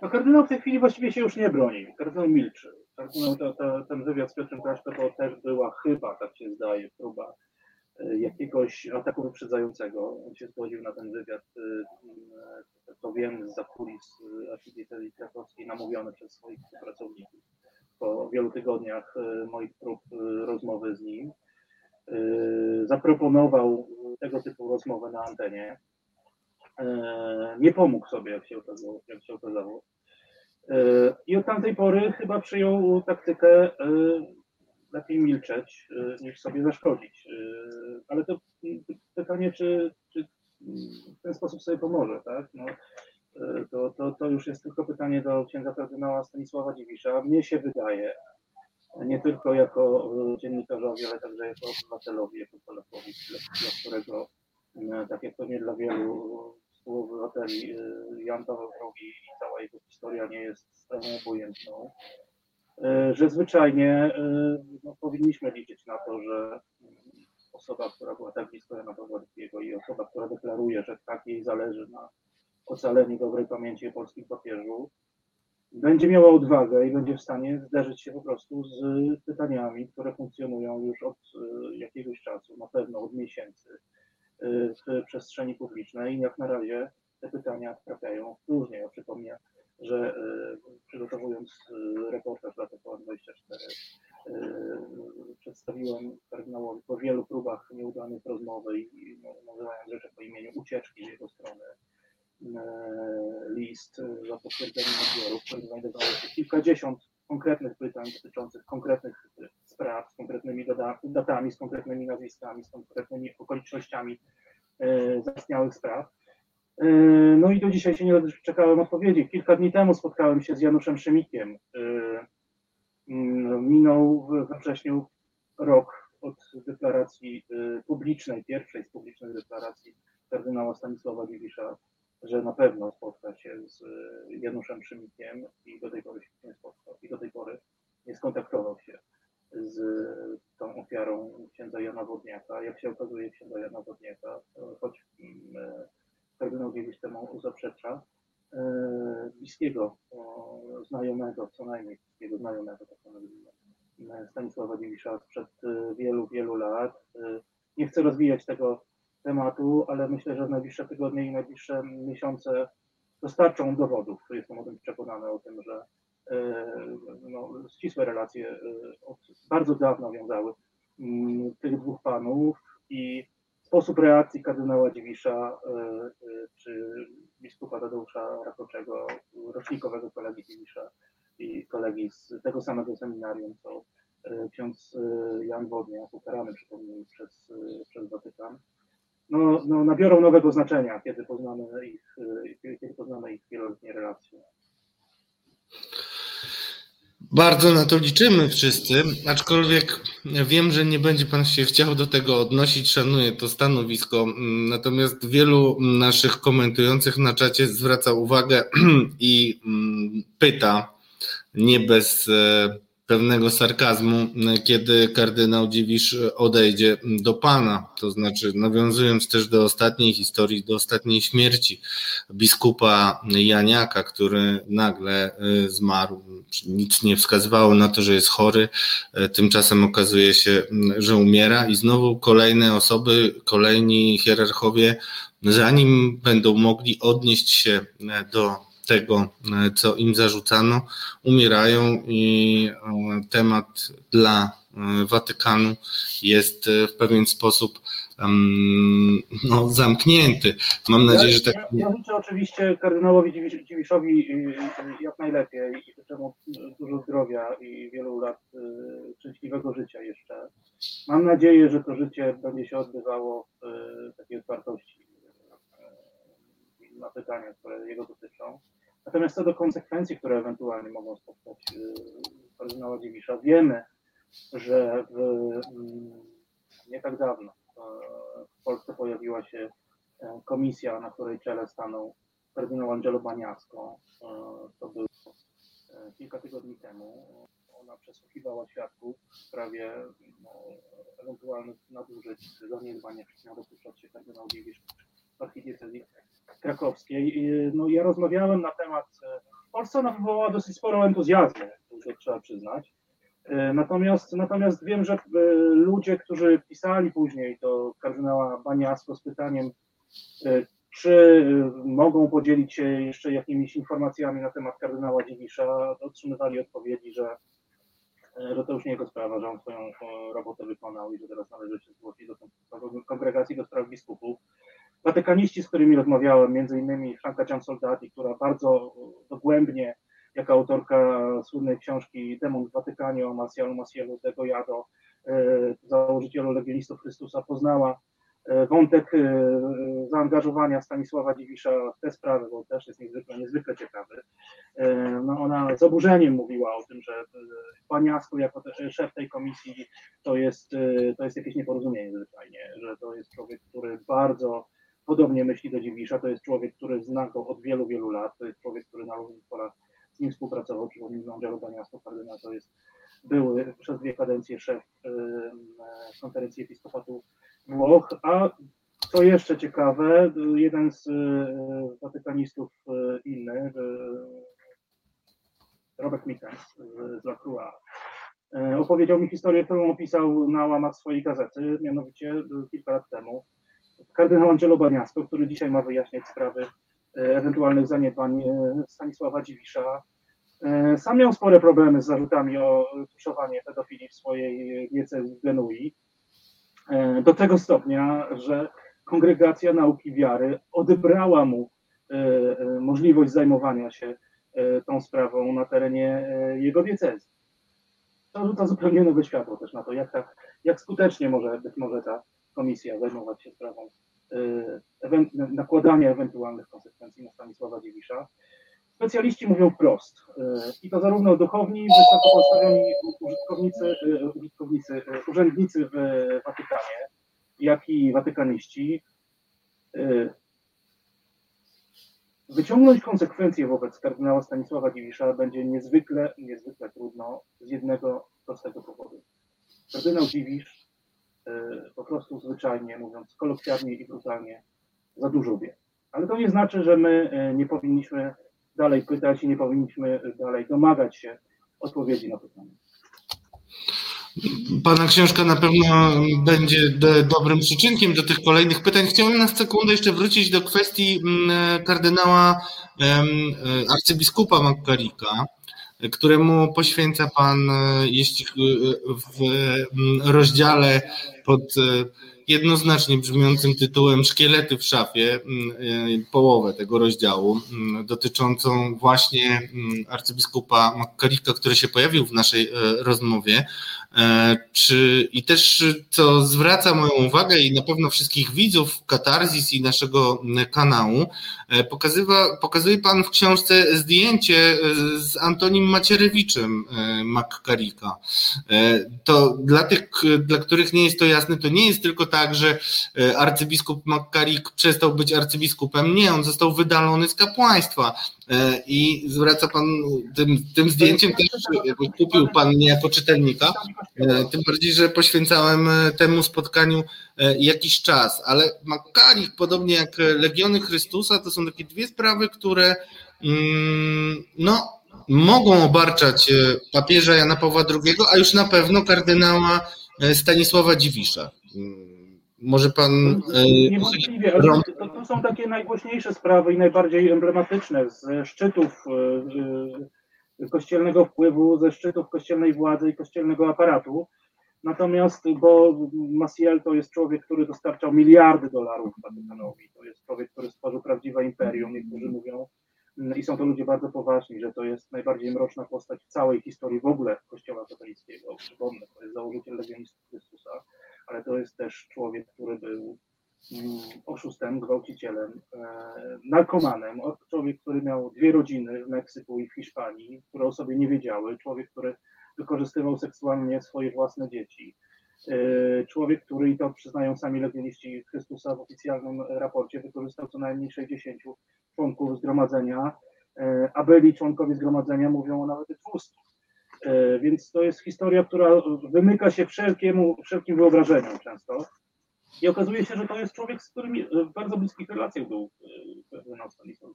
No, kardynał w tej chwili właściwie się już nie broni. Kardynał milczy. No, to, to, ten wywiad z Piotrem Kraszko to też była chyba, tak się zdaje, próba e, jakiegoś ataku wyprzedzającego. On się zgodził na ten wywiad, e, e, to wiem z zakulis archidiecezji krakowskiej, namówiony przez swoich pracowników po wielu tygodniach moich prób rozmowy z nim. Zaproponował tego typu rozmowę na antenie. Nie pomógł sobie, jak się okazało. Jak się okazało. E, I od tamtej pory chyba przyjął taktykę e, lepiej milczeć e, niż sobie zaszkodzić. Ale to pytanie, czy, czy w ten sposób sobie pomoże, tak? No, to, to, to już jest tylko pytanie do księdza kardynała Stanisława Dziwisza. Mnie się wydaje, nie tylko jako dziennikarzowi, ale także jako obywatelowi, jako Polakowi, dla, dla którego, tak jak pewnie dla wielu współobywateli y, Jan Paweł II i cała jego historia nie jest sprawą obojętną, y, że zwyczajnie y, no, powinniśmy liczyć na to, że osoba, która była tak blisko Jana Pawła II i osoba, która deklaruje, że tak jej zależy na ocaleniu dobrej pamięci polskich papieżu, będzie miała odwagę i będzie w stanie zderzyć się po prostu z pytaniami, które funkcjonują już od jakiegoś czasu, na pewno od miesięcy w przestrzeni publicznej jak na razie te pytania trafiają różnie. Ja przypomnę, że e, przygotowując e, reportaż dla TVN24 e, przedstawiłem kardynałowi po wielu próbach nieudanych rozmowy i no, nazywając rzeczy po imieniu ucieczki z jego strony list za potwierdzeniem odbioru, w którym znajdowało się kilkadziesiąt konkretnych pytań dotyczących konkretnych spraw, z konkretnymi datami, z konkretnymi nazwiskami, z konkretnymi okolicznościami e, zaistniałych spraw. E, no i do dzisiaj się nie doczekałem odpowiedzi. Kilka dni temu spotkałem się z Januszem Szymikiem. E, mm, minął we wrześniu rok od deklaracji publicznej, pierwszej z publicznych deklaracji kardynała Stanisława Dziwisza, że na pewno spotka się z Januszem Szymikiem i do tej pory się nie spotkał i do tej pory nie skontaktował się z tą ofiarą księdza Jana Wodniaka. Jak się okazuje, księdza Jana Wodniaka, choć mm, kardynał Giewicz temu zaprzecza, e, bliskiego znajomego, co najmniej bliskiego znajomego, tak e, Stanisława Dziwisza sprzed e, wielu, wielu lat. Nie chcę rozwijać tego tematu, ale myślę, że w najbliższe tygodnie i najbliższe miesiące dostarczą dowodów. Jestem o tym przekonany, o tym, że E, no, ścisłe relacje e, od bardzo dawna wiązały mm, tych dwóch panów i sposób reakcji kardynała Dziwisza e, czy biskupa Tadeusza Rakoczego, rocznikowego kolegi Dziwisza i kolegi z tego samego seminarium, co ksiądz Jan Wodniak, ukarany przypomnij przez, przez Watykan, no, no, nabiorą nowego znaczenia, kiedy poznamy ich, kiedy poznamy ich wieloletnie relacje. Bardzo na to liczymy wszyscy, aczkolwiek wiem, że nie będzie Pan się chciał do tego odnosić, szanuję to stanowisko. Natomiast wielu naszych komentujących na czacie zwraca uwagę *clears throat* i mm, pyta, nie bez e, pewnego sarkazmu, kiedy kardynał Dziwisz odejdzie do Pana. To znaczy, nawiązując też do ostatniej historii, do ostatniej śmierci biskupa Janiaka, który nagle e, zmarł. Nic nie wskazywało na to, że jest chory. E, tymczasem okazuje się, że umiera i znowu kolejne osoby, kolejni hierarchowie, zanim będą mogli odnieść się do tego, e, co im zarzucano, umierają i e, temat dla Watykanu jest w pewien sposób no, zamknięty. Mam nadzieję, że tak. Ja, ja życzę oczywiście kardynałowi Dziwiszowi jak najlepiej i życzę mu dużo zdrowia i wielu lat szczęśliwego życia jeszcze. Mam nadzieję, że to życie będzie się odbywało w takiej otwartości na pytania, które jego dotyczą. Natomiast co do konsekwencji, które ewentualnie mogą spotkać kardynała Dziwisza, wiemy, że w, mm, nie tak dawno w Polsce pojawiła się e, komisja, na której czele stanął kardynał Angelo Baniasco. E, to było e, kilka tygodni temu. Ona przesłuchiwała świadków w sprawie no, ewentualnych nadużyć, zaniedbań, jakich miał dopuszczać się kardynał archidiecezji krakowskiej. No, ja rozmawiałem na temat, w Polsce ona wywołała dosyć sporo entuzjazmu, to trzeba przyznać. E, natomiast, natomiast wiem, że e, ludzie, którzy pisali później do kardynała Baniasko z pytaniem, e, czy mogą podzielić się jeszcze jakimiś informacjami na temat kardynała Dziwisza, otrzymywali odpowiedzi, że, że to już nie jego sprawa, że on swoją robotę wykonał i że teraz należy się zgłosić do kongregacji do spraw biskupów. Watykaniści, z którymi rozmawiałem, między innymi Franka Ciansoldati, która bardzo dogłębnie jako autorka słynnej książki Demon w Watykanie o Marcialu Macielu de Goyado, e, założycielu Legionistów Chrystusa, poznała e, wątek e, zaangażowania Stanisława Dziwisza w tę sprawę, bo też jest niezwykle, niezwykle ciekawy. No ona z oburzeniem mówiła o tym, że Paniasku jako szef tej komisji to jest, to jest jakieś nieporozumienie zwyczajnie, że to jest człowiek, który bardzo podobnie myśli do Dziwisza, to jest człowiek, który zna go od wielu, wielu lat, to jest człowiek, który na różnych polach z nim współpracował, przypomnę, Angelo Baniasto Kardynał to jest były przez dwie kadencje szef konferencji episkopatu Włoch, a co jeszcze ciekawe, jeden z watykanistów inny, Robert Mittens z La Croix, opowiedział mi historię, którą opisał na łamach swojej gazety, mianowicie kilka lat temu. Kardynał Angelo Baniasto, który dzisiaj ma wyjaśniać sprawy E, ewentualnych zaniedbań e, Stanisława Dziwisza. E, sam miał spore problemy z zarzutami o tuszowanie pedofilii w swojej diecezji w Genui. Do tego stopnia, że kongregacja nauki wiary odebrała mu możliwość zajmowania się tą sprawą na terenie jego diecezji. To rzuca zupełnie nowe światło też na to, jak, tak, jak skutecznie może być może ta komisja zajmować się sprawą Y, nakładania ewentualnych konsekwencji na Stanisława Dziwisza. Specjaliści mówią wprost, y, i to zarówno duchowni, wysoko postawioni użytkownicy, y, użytkownicy, urzędnicy w Watykanie, jak i watykaniści, wyciągnąć konsekwencje wobec kardynała Stanisława Dziwisza będzie niezwykle, niezwykle trudno z jednego prostego powodu. Kardynał Dziwisz po prostu zwyczajnie mówiąc, kolokwialnie i brutalnie, za dużo wie. Ale to nie znaczy, że my y, nie powinniśmy dalej pytać i nie powinniśmy dalej domagać się odpowiedzi na pytania. Pana książka na pewno będzie dobrym przyczynkiem do tych kolejnych pytań. Chciałbym na sekundę jeszcze wrócić do kwestii mm, kardynała arcybiskupa Makarika któremu poświęca Pan, e, jeśli e, w rozdziale pod e, jednoznacznie brzmiącym tytułem Szkielety w szafie, połowę tego rozdziału, dotyczącą właśnie arcybiskupa Makkarika, który się pojawił w naszej rozmowie. Czy, I też, co zwraca moją uwagę i na pewno wszystkich widzów Katarzis i naszego kanału, E, pokazywa, pokazuje Pan w książce zdjęcie e, z Antonim Macierewiczem e, Makkarika. To dla tych, dla których nie jest to jasne, to nie jest tylko tak, że arcybiskup Makkarik przestał być arcybiskupem. Nie, on został wydalony z kapłaństwa. I zwraca Pan tym, tym zdjęciem też kupił Pan mnie jako czytelnika, tym bardziej, że poświęcałem temu spotkaniu jakiś czas, ale Makkarik, podobnie jak Legiony Chrystusa, to są takie dwie sprawy, które mm, no, mogą obarczać e, papieża Jana Pawła II, a już na pewno kardynała e, Stanisława Dziwisza. Może pan. E, Niewątpliwie, ale to, to są takie najgłośniejsze sprawy i najbardziej emblematyczne ze szczytów kościelnego wpływu, ze szczytów kościelnej władzy i kościelnego aparatu. Natomiast, bo Maciel to jest człowiek, który dostarczał miliardy dolarów Watykanowi, to jest człowiek, który stworzył prawdziwe imperium, niektórzy mówią, mm, i są to ludzie bardzo poważni, że to jest najbardziej mroczna postać w całej historii w ogóle Kościoła katolickiego. Przypomnę, to jest założyciel Legionistów Chrystusa, ale to jest też człowiek, który był mm, oszustem, gwałcicielem, e, narkomanem, człowiek, który miał dwie rodziny w Meksyku i w Hiszpanii, które o sobie nie wiedziały, człowiek, który wykorzystywał seksualnie swoje własne dzieci. E, człowiek, który, i to przyznają sami legioniści Chrystusa w oficjalnym raporcie, wykorzystał co najmniej 60 członków zgromadzenia, e, a byli członkowie zgromadzenia mówią o nawet 200. E, więc to jest historia, która wymyka się wszelkiemu, wszelkim wyobrażeniom często. I okazuje się, że to jest człowiek, z którym w bardzo bliskich relacjach był Bernard e, Stanisław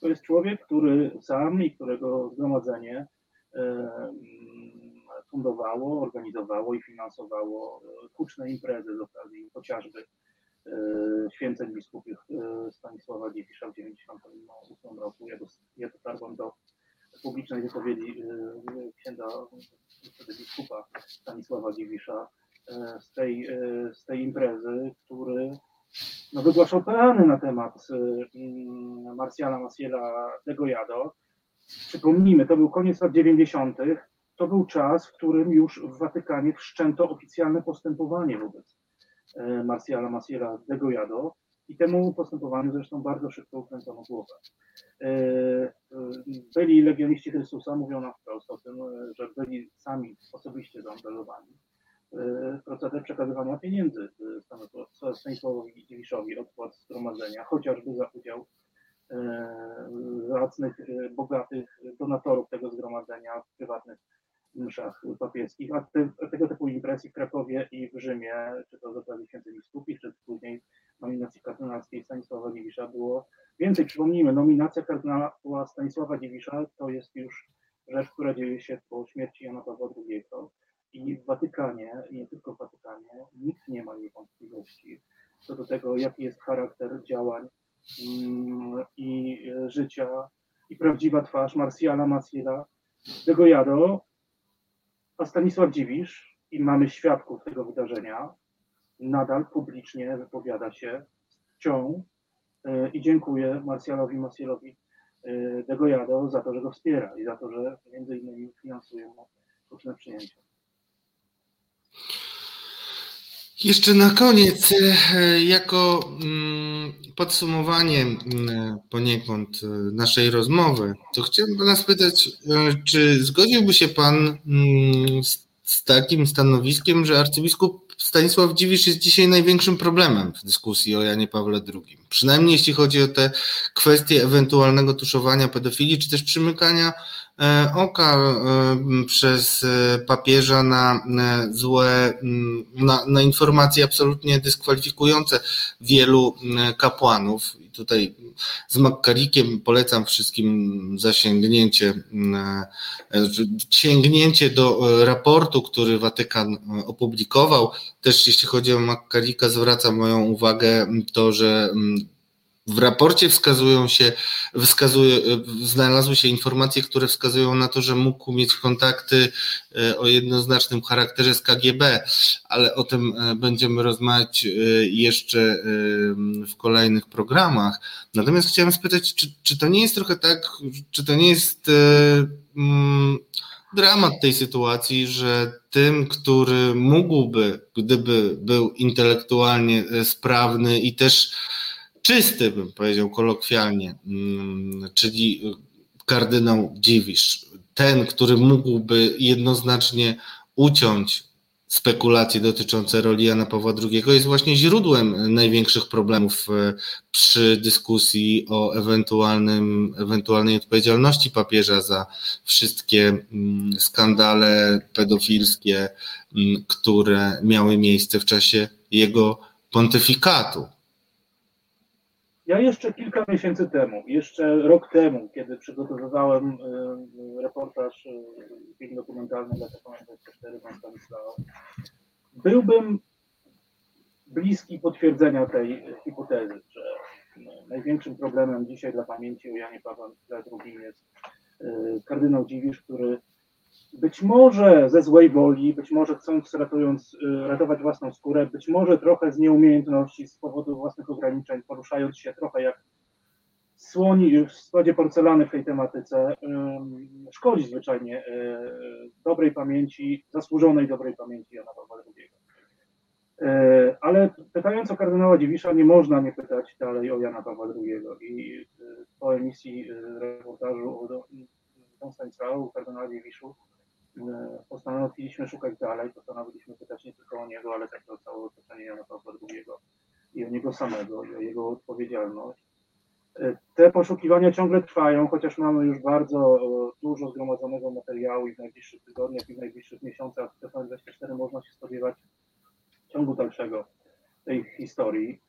To jest człowiek, który sam i którego zgromadzenie fundowało, organizowało i finansowało huczne imprezy z okazji chociażby święceń biskupów Stanisława Dziwisza w 1998 roku. Ja dotarłem do publicznej wypowiedzi y, księdza biskupa Stanisława Dziwisza y, z tej, y, z tej imprezy, który no, wygłaszał peany na temat mm, Marsjana Maciela de Goyado. Przypomnijmy, to był koniec lat 90. To był czas, w którym już w Watykanie wszczęto oficjalne postępowanie wobec Marsjana Maciela de Goyado i temu postępowaniu zresztą bardzo szybko ukręcono głowę. E, e, byli legioniści Chrystusa, mówią nam wprost o tym, że byli sami osobiście zaangażowani w proceder przekazywania pieniędzy Stanisławowi Dziwiszowi od płac zgromadzenia, chociażby za udział e, zacnych, bogatych donatorów tego zgromadzenia w prywatnych mszach papieskich, a te, tego typu impresji w Krakowie i w Rzymie, czy to z okazji świętej biskupich, czy później nominacji kardynalskiej Stanisława Dziwisza było więcej. Przypomnijmy, nominacja kardynała Stanisława Dziwisza to jest już rzecz, która dzieje się po śmierci Jana Pawła II i w Watykanie, i nie tylko w Watykanie, nikt nie ma jej wątpliwości co do tego, jaki jest charakter działań mm, i życia i prawdziwa twarz Marsjana Maciela de Goyado, a Stanisław Dziwisz, i mamy świadków tego wydarzenia, nadal publicznie wypowiada się z czcią e, i dziękuję Marsjalowi Macielowi e, de Goyado za to, że go wspiera i za to, że między innymi finansuje mu różne przyjęcia. Jeszcze na koniec, e, jako mm, podsumowanie mm, poniekąd naszej rozmowy, to chciałbym Pana spytać, czy zgodziłby się Pan mm, z takim stanowiskiem, że arcybiskup Stanisław Dziwisz jest dzisiaj największym problemem w dyskusji o Janie Pawle II. Przynajmniej jeśli chodzi o te kwestie ewentualnego tuszowania pedofilii, czy też przymykania e, oka e, przez e, papieża na złe, na, na informacje absolutnie dyskwalifikujące wielu kapłanów. I tutaj z Makkarikiem polecam wszystkim zasięgnięcie, sięgnięcie do raportu, który Watykan opublikował też jeśli chodzi o Makarika, zwraca moją uwagę to, że w raporcie wskazują się, wskazuje, znalazły się informacje, które wskazują na to, że mógł mieć kontakty e, o jednoznacznym charakterze z KGB, ale o tym e, będziemy rozmawiać e, jeszcze w kolejnych programach. Natomiast chciałem spytać, czy, czy to nie jest trochę tak, czy to nie jest. Hmm, dramat tej sytuacji, że tym, który mógłby, gdyby był intelektualnie sprawny i też czysty, bym powiedział kolokwialnie, mm, czyli kardynał Dziwisz, ten, który mógłby jednoznacznie uciąć spekulacje dotyczące roli Jana Pawła II jest właśnie źródłem największych problemów e, przy dyskusji o ewentualnym, ewentualnej odpowiedzialności papieża za wszystkie mm, skandale pedofilskie, mm, które miały miejsce w czasie jego pontyfikatu. Ja jeszcze kilka miesięcy temu, jeszcze rok temu, kiedy przygotowywałem e, reportaż, e, film dokumentalny dla TVN24 Pan Stanisław, byłbym bliski potwierdzenia tej hipotezy, że największym problemem dzisiaj dla pamięci o Janie Pawle II jest kardynał Dziwisz, który być może ze złej woli, być może chcąc ratując, y, ratować własną skórę, być może trochę z nieumiejętności, z powodu własnych ograniczeń, poruszając się trochę jak słoni w składzie porcelany w tej tematyce, szkodzi zwyczajnie y, dobrej pamięci, zasłużonej dobrej pamięci Jana Pawła II. Y, ale pytając o kardynała Dziwisza, nie można nie pytać dalej o Jana Pawła II. I po emisji reportażu o Don Stanisławu, kardynała Dziwiszu, E, postanowiliśmy szukać dalej, postanowiliśmy pytać nie tylko o niego, ale także o całe otoczenie Jana Pawła II i o niego samego, i o jego odpowiedzialność. E, te poszukiwania ciągle trwają, chociaż mamy już bardzo e, dużo zgromadzonego materiału i w najbliższych tygodniach i w najbliższych miesiącach w TVN24 można się spodziewać ciągu dalszego tej historii.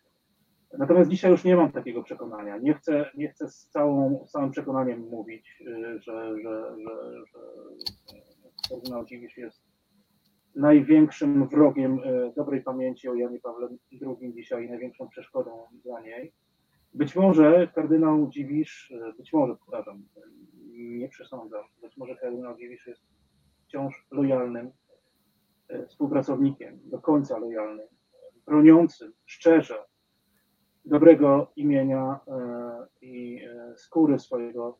Natomiast dzisiaj już nie mam takiego przekonania. Nie chcę, nie chcę z, całą, z całym przekonaniem mówić, że, że, że, że Kardynał Dziwisz jest największym wrogiem e, dobrej pamięci o Janie Pawle II dzisiaj, największą przeszkodą dla niej. Być może kardynał Dziwisz, e, być może, powtarzam, nie przesądzam, być może kardynał Dziwisz jest wciąż lojalnym współpracownikiem, do końca lojalnym, broniącym szczerze dobrego imienia i skóry swojego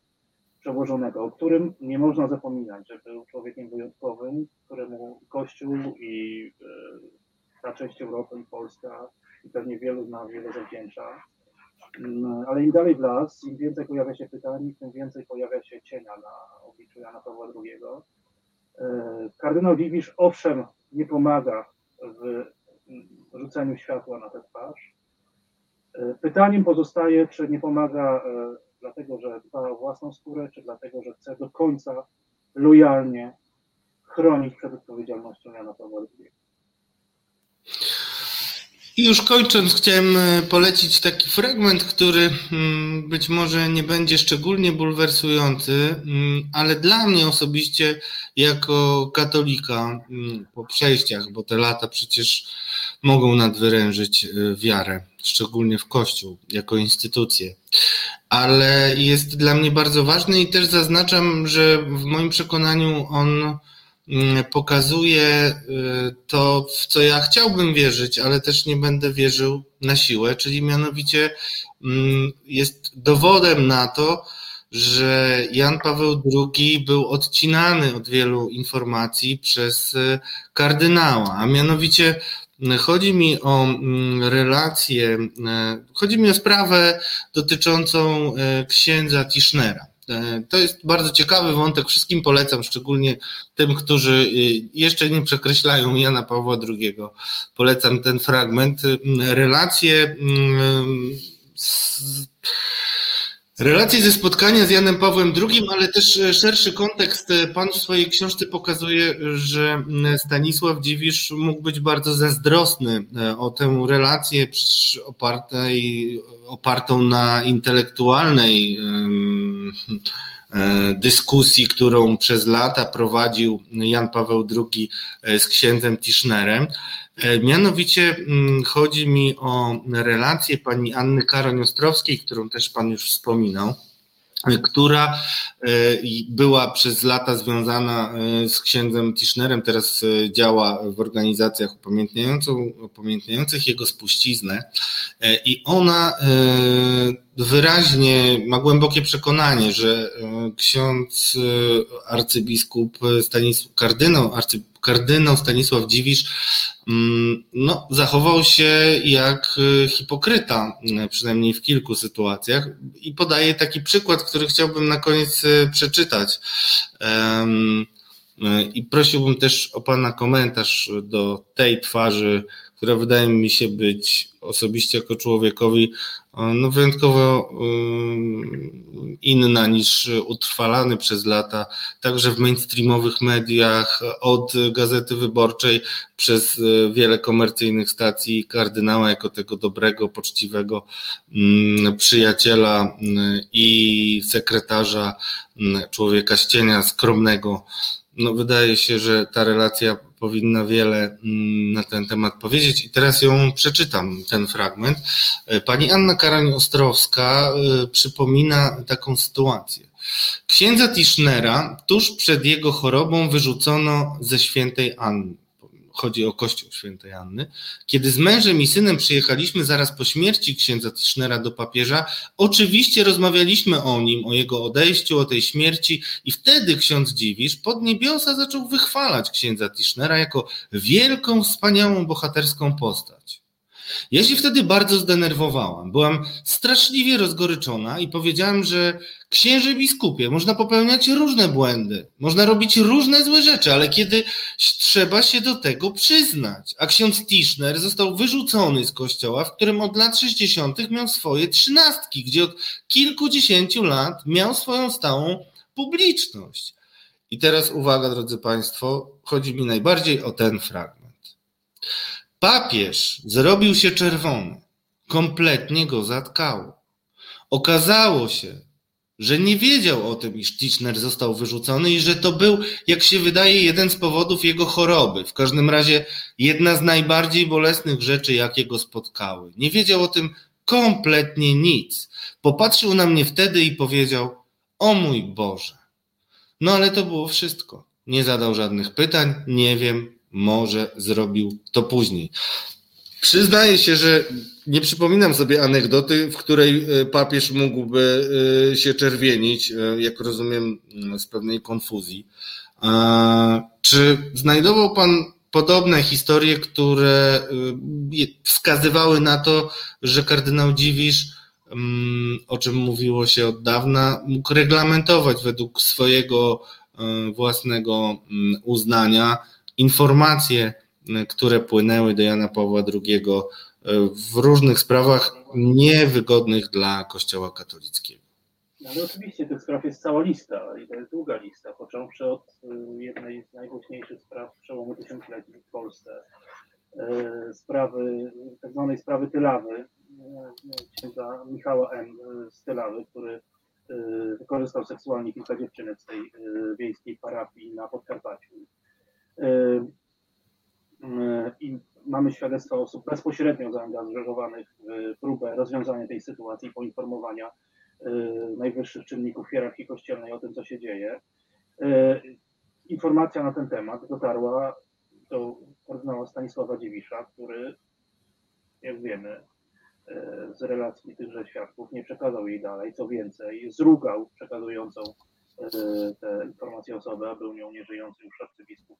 przełożonego, o którym nie można zapominać, że był człowiekiem wyjątkowym, któremu Kościół i e, ta część Europy i Polska i pewnie wielu z nas wiele zawdzięcza. Mm, ale im dalej w las, im więcej pojawia się pytań, tym więcej pojawia się cienia na obliczu Jana Pawła II. E, kardynał Wiwisz owszem nie pomaga w mm, rzuceniu światła na tę twarz. E, pytaniem pozostaje, czy nie pomaga dlatego że dba o własną skórę, czy dlatego, że chce do końca lojalnie chronić przed odpowiedzialnością Jana Pawła II. I już kończąc, chciałem e, polecić taki fragment, który mm, być może nie będzie szczególnie bulwersujący, mm, ale dla mnie osobiście, jako katolika mm, po przejściach, bo te lata przecież mogą nadwyrężyć e, wiarę, szczególnie w Kościół, jako instytucję. Ale jest dla mnie bardzo ważny i też zaznaczam, że w moim przekonaniu on mm, pokazuje y, to, w co ja chciałbym wierzyć, ale też nie będę wierzył na siłę, czyli mianowicie mm, jest dowodem na to, że Jan Paweł II był odcinany od wielu informacji przez y, kardynała, a mianowicie Chodzi mi o mm, relację, e, chodzi mi o sprawę dotyczącą e, księdza Tischnera. E, to jest bardzo ciekawy wątek, wszystkim polecam, szczególnie tym, którzy jeszcze nie przekreślają Jana Pawła II. Polecam ten fragment. Relacje mm, z Relacje ze spotkania z Janem Pawłem II, ale też e, szerszy kontekst. E, pan w swojej książce pokazuje, że Stanisław Dziwisz mógł być bardzo zazdrosny e, o tę relację opartą na intelektualnej dyskusji, którą przez lata prowadził Jan Paweł II z księdzem Tischnerem. E, mianowicie mm, chodzi mi o relację pani Anny Karoń-Ostrowskiej, którą też pan już wspominał która e, była przez lata związana e, z księdzem Tischnerem, teraz e, działa w organizacjach upamiętniających jego spuściznę. I ona wyraźnie ma głębokie przekonanie, że ksiądz arcybiskup Stanisław, kardynał, arcy, kardynał Stanisław Dziwisz mm, no, zachował się jak hipokryta, przynajmniej w kilku sytuacjach i podaje taki przykład, który chciałbym na koniec e, przeczytać. I prosiłbym też o Pana komentarz do tej twarzy, która wydaje mi się być osobiście jako człowiekowi no, wyjątkowo inna niż utrwalany przez lata, także w mainstreamowych mediach, od Gazety Wyborczej przez e, wiele komercyjnych stacji kardynała jako tego dobrego, poczciwego przyjaciela i sekretarza człowieka z cienia, skromnego. No, wydaje się, że ta relacja powinna wiele mm, na ten temat powiedzieć i teraz ją przeczytam, ten fragment. E, pani Anna Karań-Ostrowska e, przypomina taką sytuację. Księdza Tischnera tuż przed jego chorobą wyrzucono ze świętej Anny. Chodzi o kościół świętej Anny. Kiedy z mężem i synem przyjechaliśmy zaraz po śmierci księdza Tischnera do papieża, oczywiście rozmawialiśmy o nim, o jego odejściu, o tej śmierci i wtedy ksiądz Dziwisz pod niebiosa zaczął wychwalać księdza Tischnera jako wielką, wspaniałą, bohaterską postać. Ja się wtedy bardzo zdenerwowałam. Byłam straszliwie rozgoryczona i powiedziałam, że księży biskupie, można popełniać różne błędy, można robić różne złe rzeczy, ale kiedy trzeba się do tego przyznać. A ksiądz Tischner został wyrzucony z kościoła, w którym od lat 60. miał swoje trzynastki, gdzie od kilkudziesięciu lat miał swoją stałą publiczność. I teraz uwaga, drodzy Państwo, chodzi mi najbardziej o ten fragment. Papież zrobił się czerwony, kompletnie go zatkało. Okazało się, że nie wiedział o tym, iż Tischner został wyrzucony i że to był, jak się wydaje, jeden z powodów jego choroby. W każdym razie jedna z najbardziej bolesnych rzeczy, jakie go spotkały. Nie wiedział o tym kompletnie nic. Popatrzył na mnie wtedy i powiedział: O mój Boże. No ale to było wszystko. Nie zadał żadnych pytań, nie wiem, może zrobił to później. Przyznaję się, że nie przypominam sobie anegdoty, w której e, papież mógłby e, się czerwienić, e, jak rozumiem, z pewnej konfuzji. Czy znajdował Pan podobne historie, które wskazywały na to, że kardynał Dziwisz, mm, o czym mówiło się od dawna, mógł reglamentować według swojego własnego mm, uznania informacje, które płynęły do Jana Pawła II w różnych sprawach niewygodnych dla Kościoła katolickiego. No ale oczywiście tych spraw jest cała lista i to jest długa lista, począwszy od y, jednej z najgłośniejszych spraw przełomu tysiącleci w Polsce, y, sprawy, tak zwanej sprawy Tylawy, y, księdza Michała M. z Tylawy, który wykorzystał seksualnie kilka dziewczynek z tej wiejskiej parafii na Podkarpaciu. I mamy świadectwa osób bezpośrednio zaangażowanych w próbę rozwiązania tej sytuacji, poinformowania najwyższych czynników hierarchii kościelnej o tym, co się dzieje. Informacja na ten temat dotarła do kardynała Stanisława Dziewisza, który, jak wiemy, z relacji tychże świadków nie przekazał jej dalej. Co więcej, zrugał przekazującą te informacje osobę, a był nią nieżyjący już arcybiskup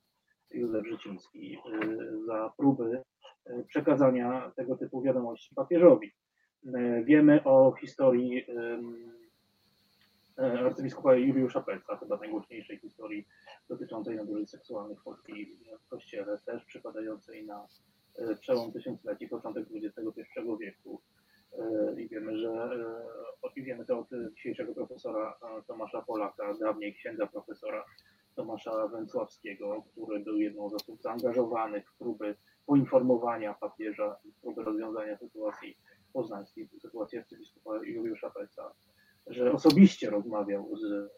Józef Życiński y, za próby y, przekazania tego typu wiadomości papieżowi. Y, wiemy o historii arcybiskupa Juliusza Pelca, chyba najgłośniejszej historii dotyczącej nadużyć seksualnych w polskim kościele, też przypadającej na przełom tysiącleci, początek XXI wieku. I wiemy, że wiemy to od dzisiejszego profesora Tomasza Polaka, dawniej księdza profesora Tomasza Węcławskiego, który był jedną z osób zaangażowanych w próby poinformowania papieża, w próby rozwiązania sytuacji poznańskiej, sytuacji arcybiskupa Juliusza Pelca, że osobiście rozmawiał z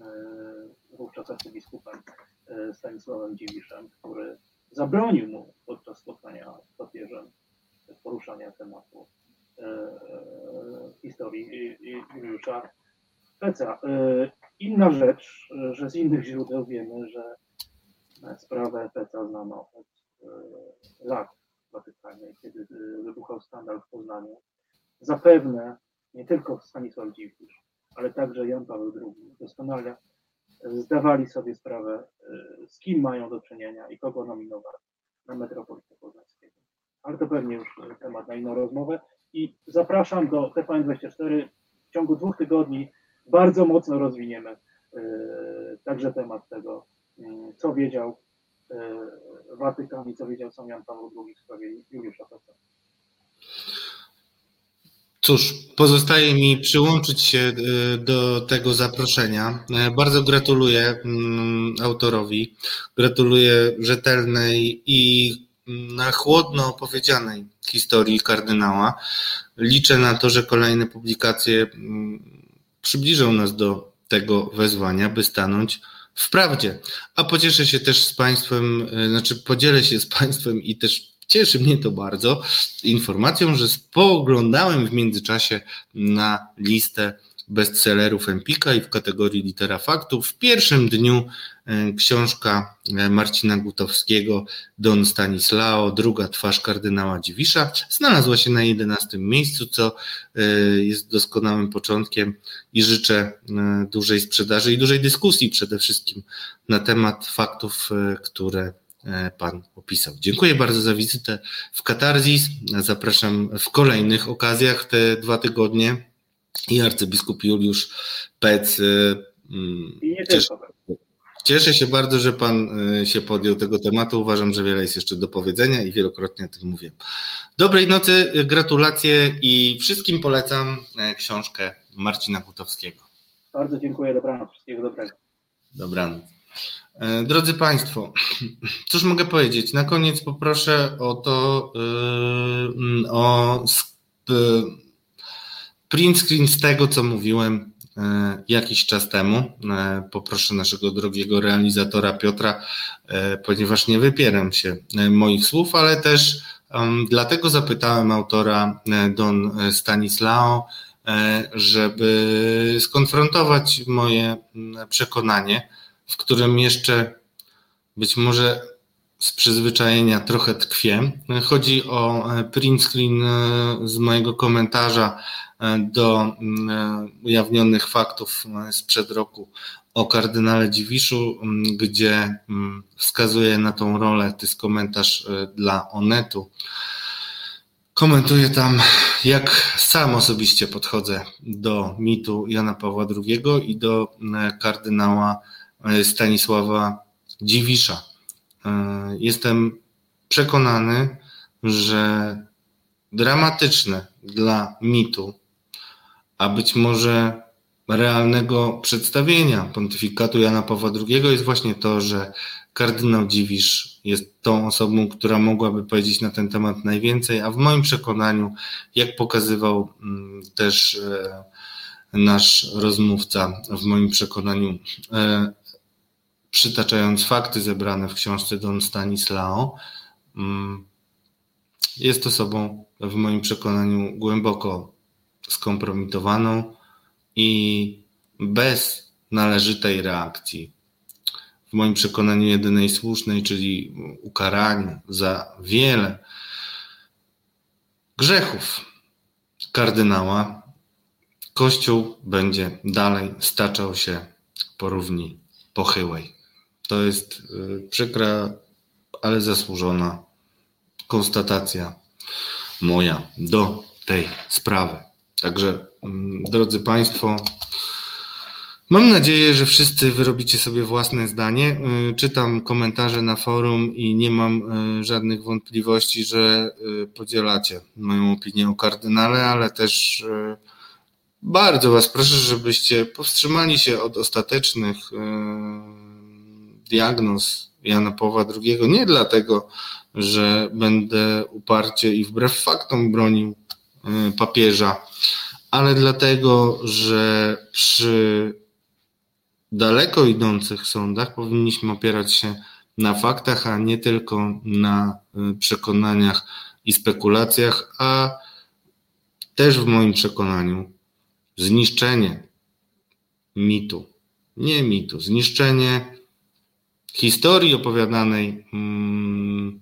e, wówczas arcybiskupem e, Stanisławem Dziwiszem, który zabronił mu podczas spotkania z papieżem poruszania tematu e, historii Juliusza Peca. Inna rzecz, że z innych źródeł wiemy, że sprawę Peca znano od e, lat w kiedy e, wybuchał skandal w Poznaniu. Zapewne nie tylko Stanisław Dziwisz, ale także Jan Paweł II doskonale zdawali sobie sprawę, e, z kim mają do czynienia i kogo nominować na metropolitę poznańskiego. Ale to pewnie już temat na inną rozmowę. I zapraszam do TVN24 w ciągu dwóch tygodni bardzo mocno rozwiniemy e, także temat tego, mm, co wiedział e, Watykan i co wiedział sam Jan Paweł II w sprawie Juliusza Peca. Cóż, pozostaje mi przyłączyć się e, do tego zaproszenia. Bardzo gratuluję mm, autorowi, gratuluję rzetelnej i mm, na chłodno opowiedzianej historii kardynała. Liczę na to, że kolejne publikacje przybliżą nas do tego wezwania, by stanąć w prawdzie. A pocieszę się też z Państwem, e, znaczy podzielę się z Państwem i też cieszy mnie to bardzo informacją, że spoglądałem w międzyczasie na listę bestsellerów Empika i w kategorii Litera Faktów. W pierwszym dniu e, książka e, Marcina Gutowskiego Don Stanislao, druga twarz kardynała Dziwisza, znalazła się na 11 miejscu, co e, jest doskonałym początkiem i życzę dużej sprzedaży i dużej dyskusji przede wszystkim na temat faktów, które Pan opisał. Dziękuję bardzo za wizytę w Katarzis. Zapraszam w kolejnych okazjach te dwa tygodnie i arcybiskup Juliusz Pec. Y, mm, I nie cieszę, cieszę się bardzo, że Pan y, się podjął tego tematu. Uważam, że wiele jest jeszcze do powiedzenia i wielokrotnie o tym mówię. Dobrej nocy, gratulacje i wszystkim polecam e, książkę Marcina Kutowskiego. Bardzo dziękuję, dobranoc, wszystkiego dobrego. Dobranoc. E, drodzy Państwo, *clears throat* cóż mogę powiedzieć? Na koniec poproszę o to, y, o print screen z tego, co mówiłem e, jakiś czas temu. E, poproszę naszego drogiego realizatora Piotra, e, ponieważ nie wypieram się moich słów, ale też dlatego zapytałem autora Don Stanislao, żeby skonfrontować moje przekonanie, w którym jeszcze być może z przyzwyczajenia trochę tkwię. Chodzi o print screen z mojego komentarza do mm, ujawnionych faktów mm, sprzed roku o kardynale Dziwiszu, mm, gdzie wskazuje na tą rolę, to jest komentarz e, dla Onetu. Komentuję tam, jak sam osobiście podchodzę do mitu Jana Pawła II i do kardynała e, Stanisława Dziwisza. E, jestem przekonany, że dramatyczne dla mitu a być może realnego przedstawienia pontyfikatu Jana Pawła II jest właśnie to, że kardynał Dziwisz jest tą osobą, która mogłaby powiedzieć na ten temat najwięcej, a w moim przekonaniu, jak pokazywał mm, też e, nasz rozmówca, w moim przekonaniu, e, przytaczając fakty zebrane w książce Don Stanislao, mm, jest osobą w moim przekonaniu głęboko skompromitowaną i bez należytej reakcji. W moim przekonaniu jedynej słusznej, czyli ukaraniu za wiele grzechów kardynała, Kościół będzie dalej staczał się po równi pochyłej. To jest y, przykra, ale zasłużona konstatacja moja do tej sprawy. Także, mm, drodzy Państwo, mam nadzieję, że wszyscy wyrobicie sobie własne zdanie. Y, czytam komentarze na forum i nie mam y, żadnych wątpliwości, że y, podzielacie moją opinię o kardynale, ale też bardzo Was proszę, żebyście powstrzymali się od ostatecznych diagnoz Jana Pawła II. Nie dlatego, że będę uparcie i wbrew faktom bronił papieża, ale dlatego, że przy daleko idących sądach powinniśmy opierać się na faktach, a nie tylko na y, przekonaniach i spekulacjach, a też w moim przekonaniu zniszczenie mitu, nie mitu, zniszczenie historii opowiadanej mm,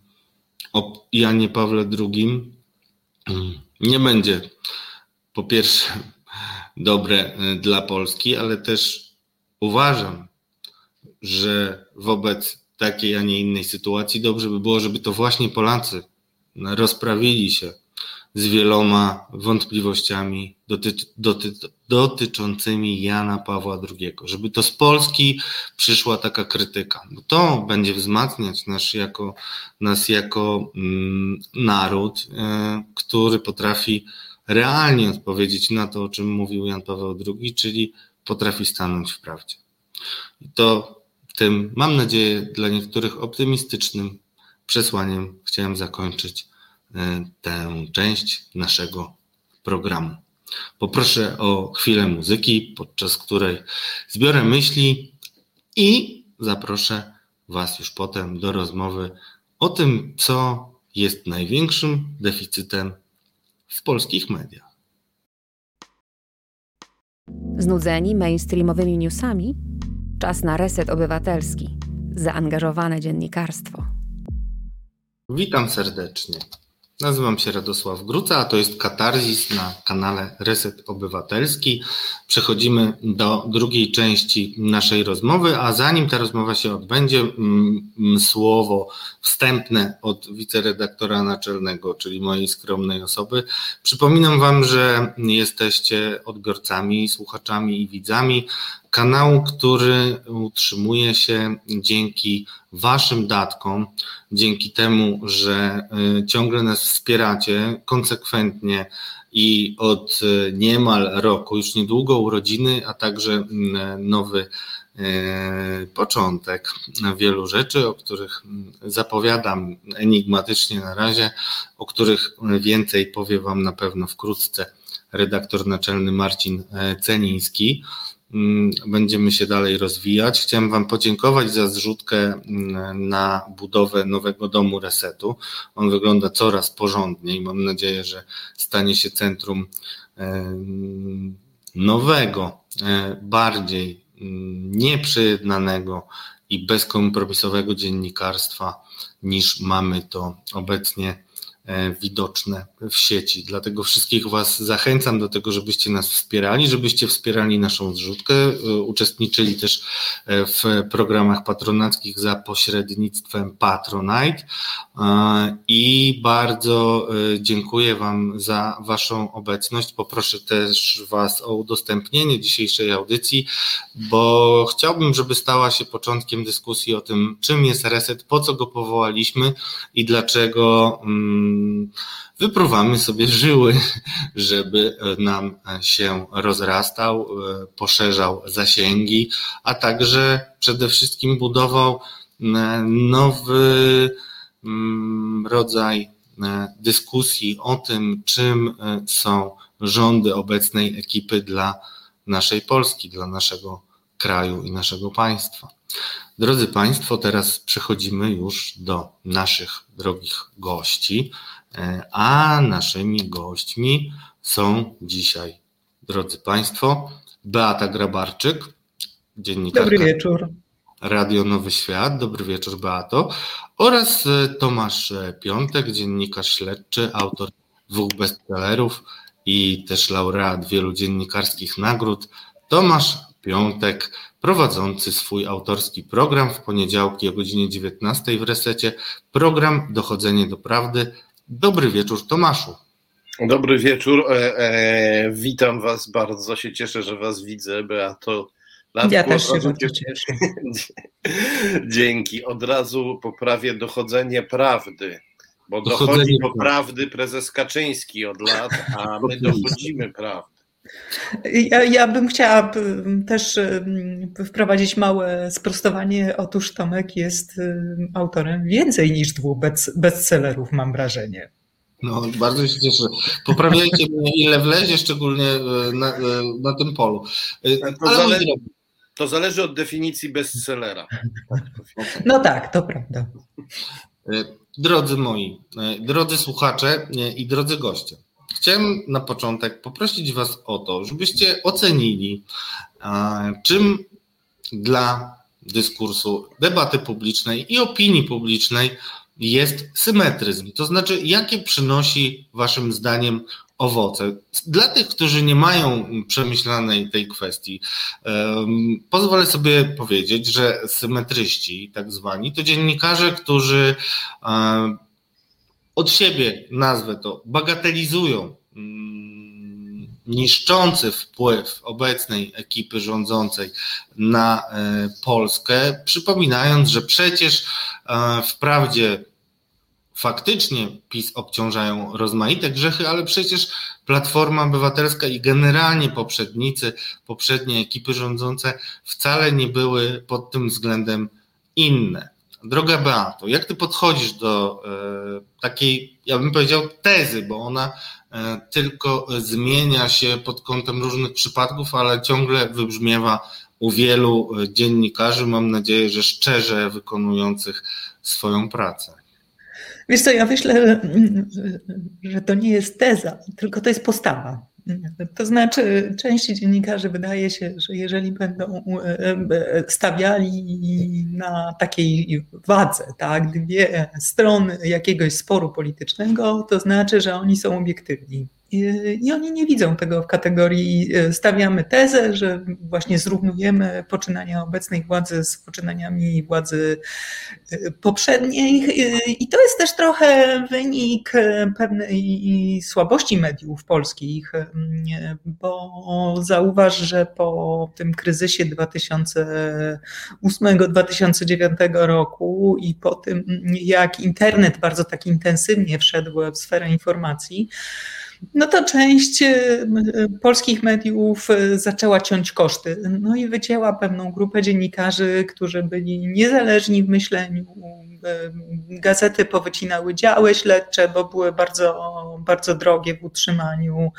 o Janie Pawle II mm, nie będzie po pierwsze dobre y, dla Polski, ale też uważam, że wobec takiej, a nie innej sytuacji dobrze by było, żeby to właśnie Polacy rozprawili się z wieloma wątpliwościami doty, doty, dotyczącymi Jana Pawła II, żeby to z Polski przyszła taka krytyka, bo to będzie wzmacniać nas jako, nas jako mm, naród, y, który potrafi realnie odpowiedzieć na to, o czym mówił Jan Paweł II, czyli potrafi stanąć w prawdzie. I to tym, mam nadzieję, dla niektórych optymistycznym przesłaniem chciałem zakończyć tę część naszego programu. Poproszę o chwilę muzyki, podczas której zbiorę myśli i zaproszę Was już potem do rozmowy o tym, co jest największym deficytem w polskich mediach. Znudzeni mainstreamowymi newsami? Czas na reset obywatelski. Zaangażowane dziennikarstwo. Witam serdecznie. Nazywam się Radosław Gruca, a to jest Katarzis na kanale Reset Obywatelski. Przechodzimy do drugiej części naszej rozmowy, a zanim ta rozmowa się odbędzie, mm, mm, słowo wstępne od wiceredaktora naczelnego, czyli mojej skromnej osoby. Przypominam Wam, że jesteście odbiorcami, słuchaczami i widzami kanału, który utrzymuje się dzięki Waszym datkom, dzięki temu, że y, ciągle nas wspieracie konsekwentnie i od y, niemal roku, już niedługo urodziny, a także mm, nowy y, początek wielu rzeczy, o których mm, zapowiadam enigmatycznie na razie, o których więcej powie Wam na pewno wkrótce redaktor naczelny Marcin e, Ceniński. Mm, będziemy się dalej rozwijać. Chciałem Wam podziękować za zrzutkę mm, na budowę nowego domu resetu. On wygląda coraz porządniej. Mam nadzieję, że stanie się centrum nowego, e, bardziej mm, nieprzejednanego i bezkompromisowego dziennikarstwa niż mamy to obecnie widoczne w sieci. Dlatego wszystkich Was zachęcam do tego, żebyście nas wspierali, żebyście wspierali naszą zrzutkę, e, uczestniczyli też e, w programach patronackich za pośrednictwem Patronite i bardzo dziękuję Wam za Waszą obecność. Poproszę też Was o udostępnienie dzisiejszej audycji, bo chciałbym, żeby stała się początkiem dyskusji o tym, czym jest reset, po co go powołaliśmy i dlaczego. Wypruwamy sobie żyły, żeby nam się rozrastał, poszerzał zasięgi, a także przede wszystkim budował nowy rodzaj dyskusji o tym, czym są rządy obecnej ekipy dla naszej Polski, dla naszego kraju i naszego państwa. Drodzy Państwo, teraz przechodzimy już do naszych drogich gości, e, a naszymi gośćmi są dzisiaj, drodzy Państwo, Beata Grabarczyk, dziennikarka. Dobry wieczór. Radio Nowy Świat. Dobry wieczór, Beato. Oraz e, Tomasz Piątek, dziennikarz śledczy, autor dwóch bestsellerów i też laureat wielu dziennikarskich nagród. Tomasz Piątek, prowadzący swój autorski program w poniedziałki o godzinie 19 w resecie. Program Dochodzenie do Prawdy. Dobry wieczór, Tomaszu. Dobry wieczór. E, e, witam Was bardzo. Się cieszę, że Was widzę, Beato. Latku, ja też się bardzo cieszę. *laughs* Dzięki. Od razu poprawię dochodzenie prawdy, bo dochodzi do prawdy prezes Kaczyński od lat, a my dochodzimy prawdy. Ja, ja bym chciała też wprowadzić małe sprostowanie. Otóż Tomek jest autorem więcej niż dwóch bestsellerów, mam wrażenie. No, bardzo się cieszę. Poprawiajcie mnie, ile wlezie, szczególnie e, na, e, na tym polu. E, to, zale to zależy od definicji bestsellera. *laughs* No tak, to prawda. Drodzy moi, drodzy słuchacze i drodzy goście. Chciałem na początek poprosić Was o to, żebyście ocenili, czym dla dyskursu, debaty publicznej i opinii publicznej jest symetryzm. To znaczy, jakie przynosi Waszym zdaniem owoce. Dla tych, którzy nie mają przemyślanej tej kwestii, um, pozwolę sobie powiedzieć, że symetryści, tak zwani, to dziennikarze, którzy um, od siebie, nazwę to, bagatelizują mm, niszczący wpływ obecnej ekipy rządzącej na e, Polskę, przypominając, że przecież e, wprawdzie faktycznie PiS obciążają rozmaite grzechy, ale przecież Platforma Obywatelska i generalnie poprzednicy, poprzednie ekipy rządzące wcale nie były pod tym względem inne. Droga Beato, jak ty podchodzisz do e, takiej, ja bym powiedział, tezy, bo ona e, tylko zmienia się pod kątem różnych przypadków, ale ciągle wybrzmiewa u wielu e, dziennikarzy, mam nadzieję, że szczerze wykonujących swoją pracę. Wiesz co, ja myślę, że to nie jest teza, tylko to jest postawa. To znaczy, części dziennikarzy wydaje się, że jeżeli będą e, e, stawiali na takiej wadze, tak, dwie strony jakiegoś sporu politycznego, to znaczy, że oni są obiektywni. I oni nie widzą tego w kategorii e, stawiamy tezę, że właśnie zrównujemy poczynania obecnej władzy z poczynaniami władzy e, poprzedniej. E, I to jest też trochę wynik pewnej słabości mediów polskich, bo zauważ, że po tym kryzysie 2008-2009 roku i po tym, jak internet bardzo tak intensywnie wszedł w sferę informacji, no to część y, polskich mediów y, zaczęła ciąć koszty. No i wycięła pewną grupę dziennikarzy, którzy byli niezależni w myśleniu. Gazety powycinały działy śledcze, bo były bardzo, bardzo drogie w utrzymaniu,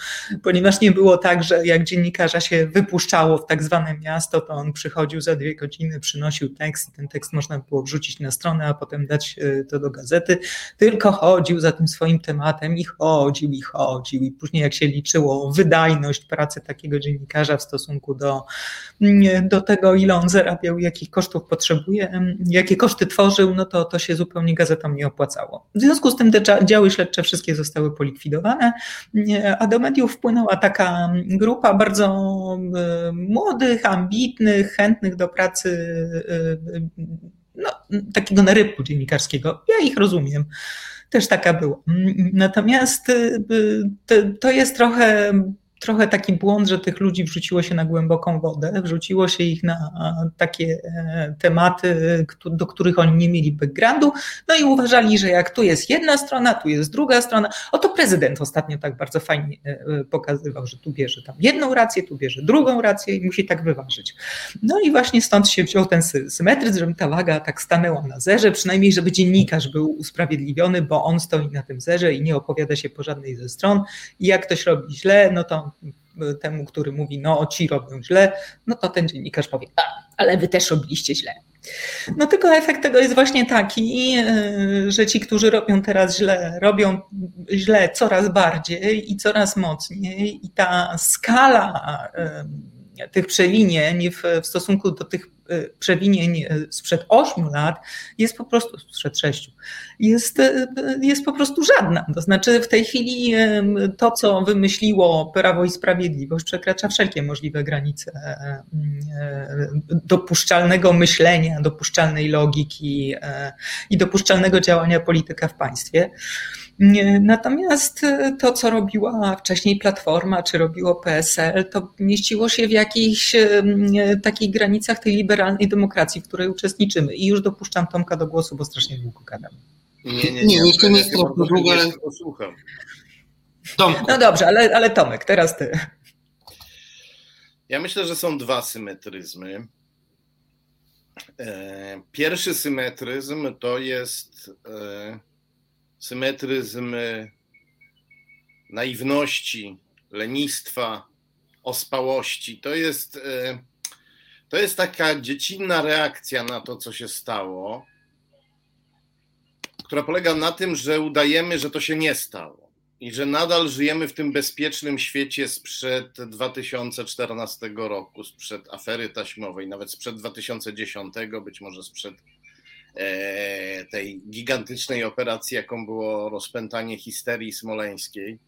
ponieważ nie było tak, że jak dziennikarza się wypuszczało w tak zwane miasto, to on przychodził za dwie godziny, przynosił tekst i ten tekst można było wrzucić na stronę, a potem dać to do gazety, tylko chodził za tym swoim tematem i chodził i chodził. I później jak się liczyło wydajność pracy takiego dziennikarza w stosunku do, mm, do tego, ile on zarabiał, jakich kosztów potrzebuje, jakie koszty tworzył, no to to się zupełnie gazetom nie opłacało. W związku z tym te działy śledcze wszystkie zostały polikwidowane, a do mediów wpłynęła taka grupa bardzo młodych, ambitnych, chętnych do pracy y, no, takiego narybu dziennikarskiego. Ja ich rozumiem też taka była. Natomiast y, to jest trochę trochę taki błąd, że tych ludzi wrzuciło się na głęboką wodę, wrzuciło się ich na takie e, tematy, do których oni nie mieli backgroundu, no i uważali, że jak tu jest jedna strona, tu jest druga strona. Oto prezydent ostatnio tak bardzo fajnie e, e, pokazywał, że tu bierze tam jedną rację, tu bierze drugą rację i musi tak wyważyć. No i właśnie stąd się wziął ten symetryzm, żeby ta waga tak stanęła na zerze, przynajmniej żeby dziennikarz był usprawiedliwiony, bo on stoi na tym zerze i nie opowiada się po żadnej ze stron i jak ktoś robi źle, no to temu, który mówi, no ci robią źle, no to ten dziennikarz powie, a, ale wy też robiliście źle. No tylko efekt tego jest właśnie taki, e, że ci, którzy robią teraz źle, robią źle coraz bardziej i coraz mocniej i ta skala tych przewinień w, w stosunku do tych e, przewinień e, sprzed 8 lat jest po prostu, sprzed 6, jest, e, jest po prostu żadna. To znaczy w tej chwili to, co wymyśliło Prawo i Sprawiedliwość przekracza wszelkie możliwe granice dopuszczalnego myślenia, dopuszczalnej logiki i dopuszczalnego działania polityka w państwie. Natomiast e, to, co robiła wcześniej Platforma, czy robiło PSL, to mieściło się w jakichś e, takich granicach tej liberalnej demokracji, w której uczestniczymy. I już dopuszczam Tomka do głosu, bo strasznie długo gadam. Nie, nie, nie, nie jeszcze nie jest trochę długo, ale posłucham. Tomku. No dobrze, ale, ale Tomek, teraz ty. Ja myślę, że są dwa symetryzmy. E, pierwszy symetryzm to jest symetryzm naiwności, lenistwa, ospałości. To jest, e, to jest taka dziecinna reakcja na to, co się stało, która polega na tym, że udajemy, że to się nie stało i że nadal żyjemy w tym bezpiecznym świecie sprzed 2014 roku, sprzed afery taśmowej, nawet sprzed 2010, być może sprzed tej gigantycznej operacji, jaką było rozpętanie histerii smoleńskiej,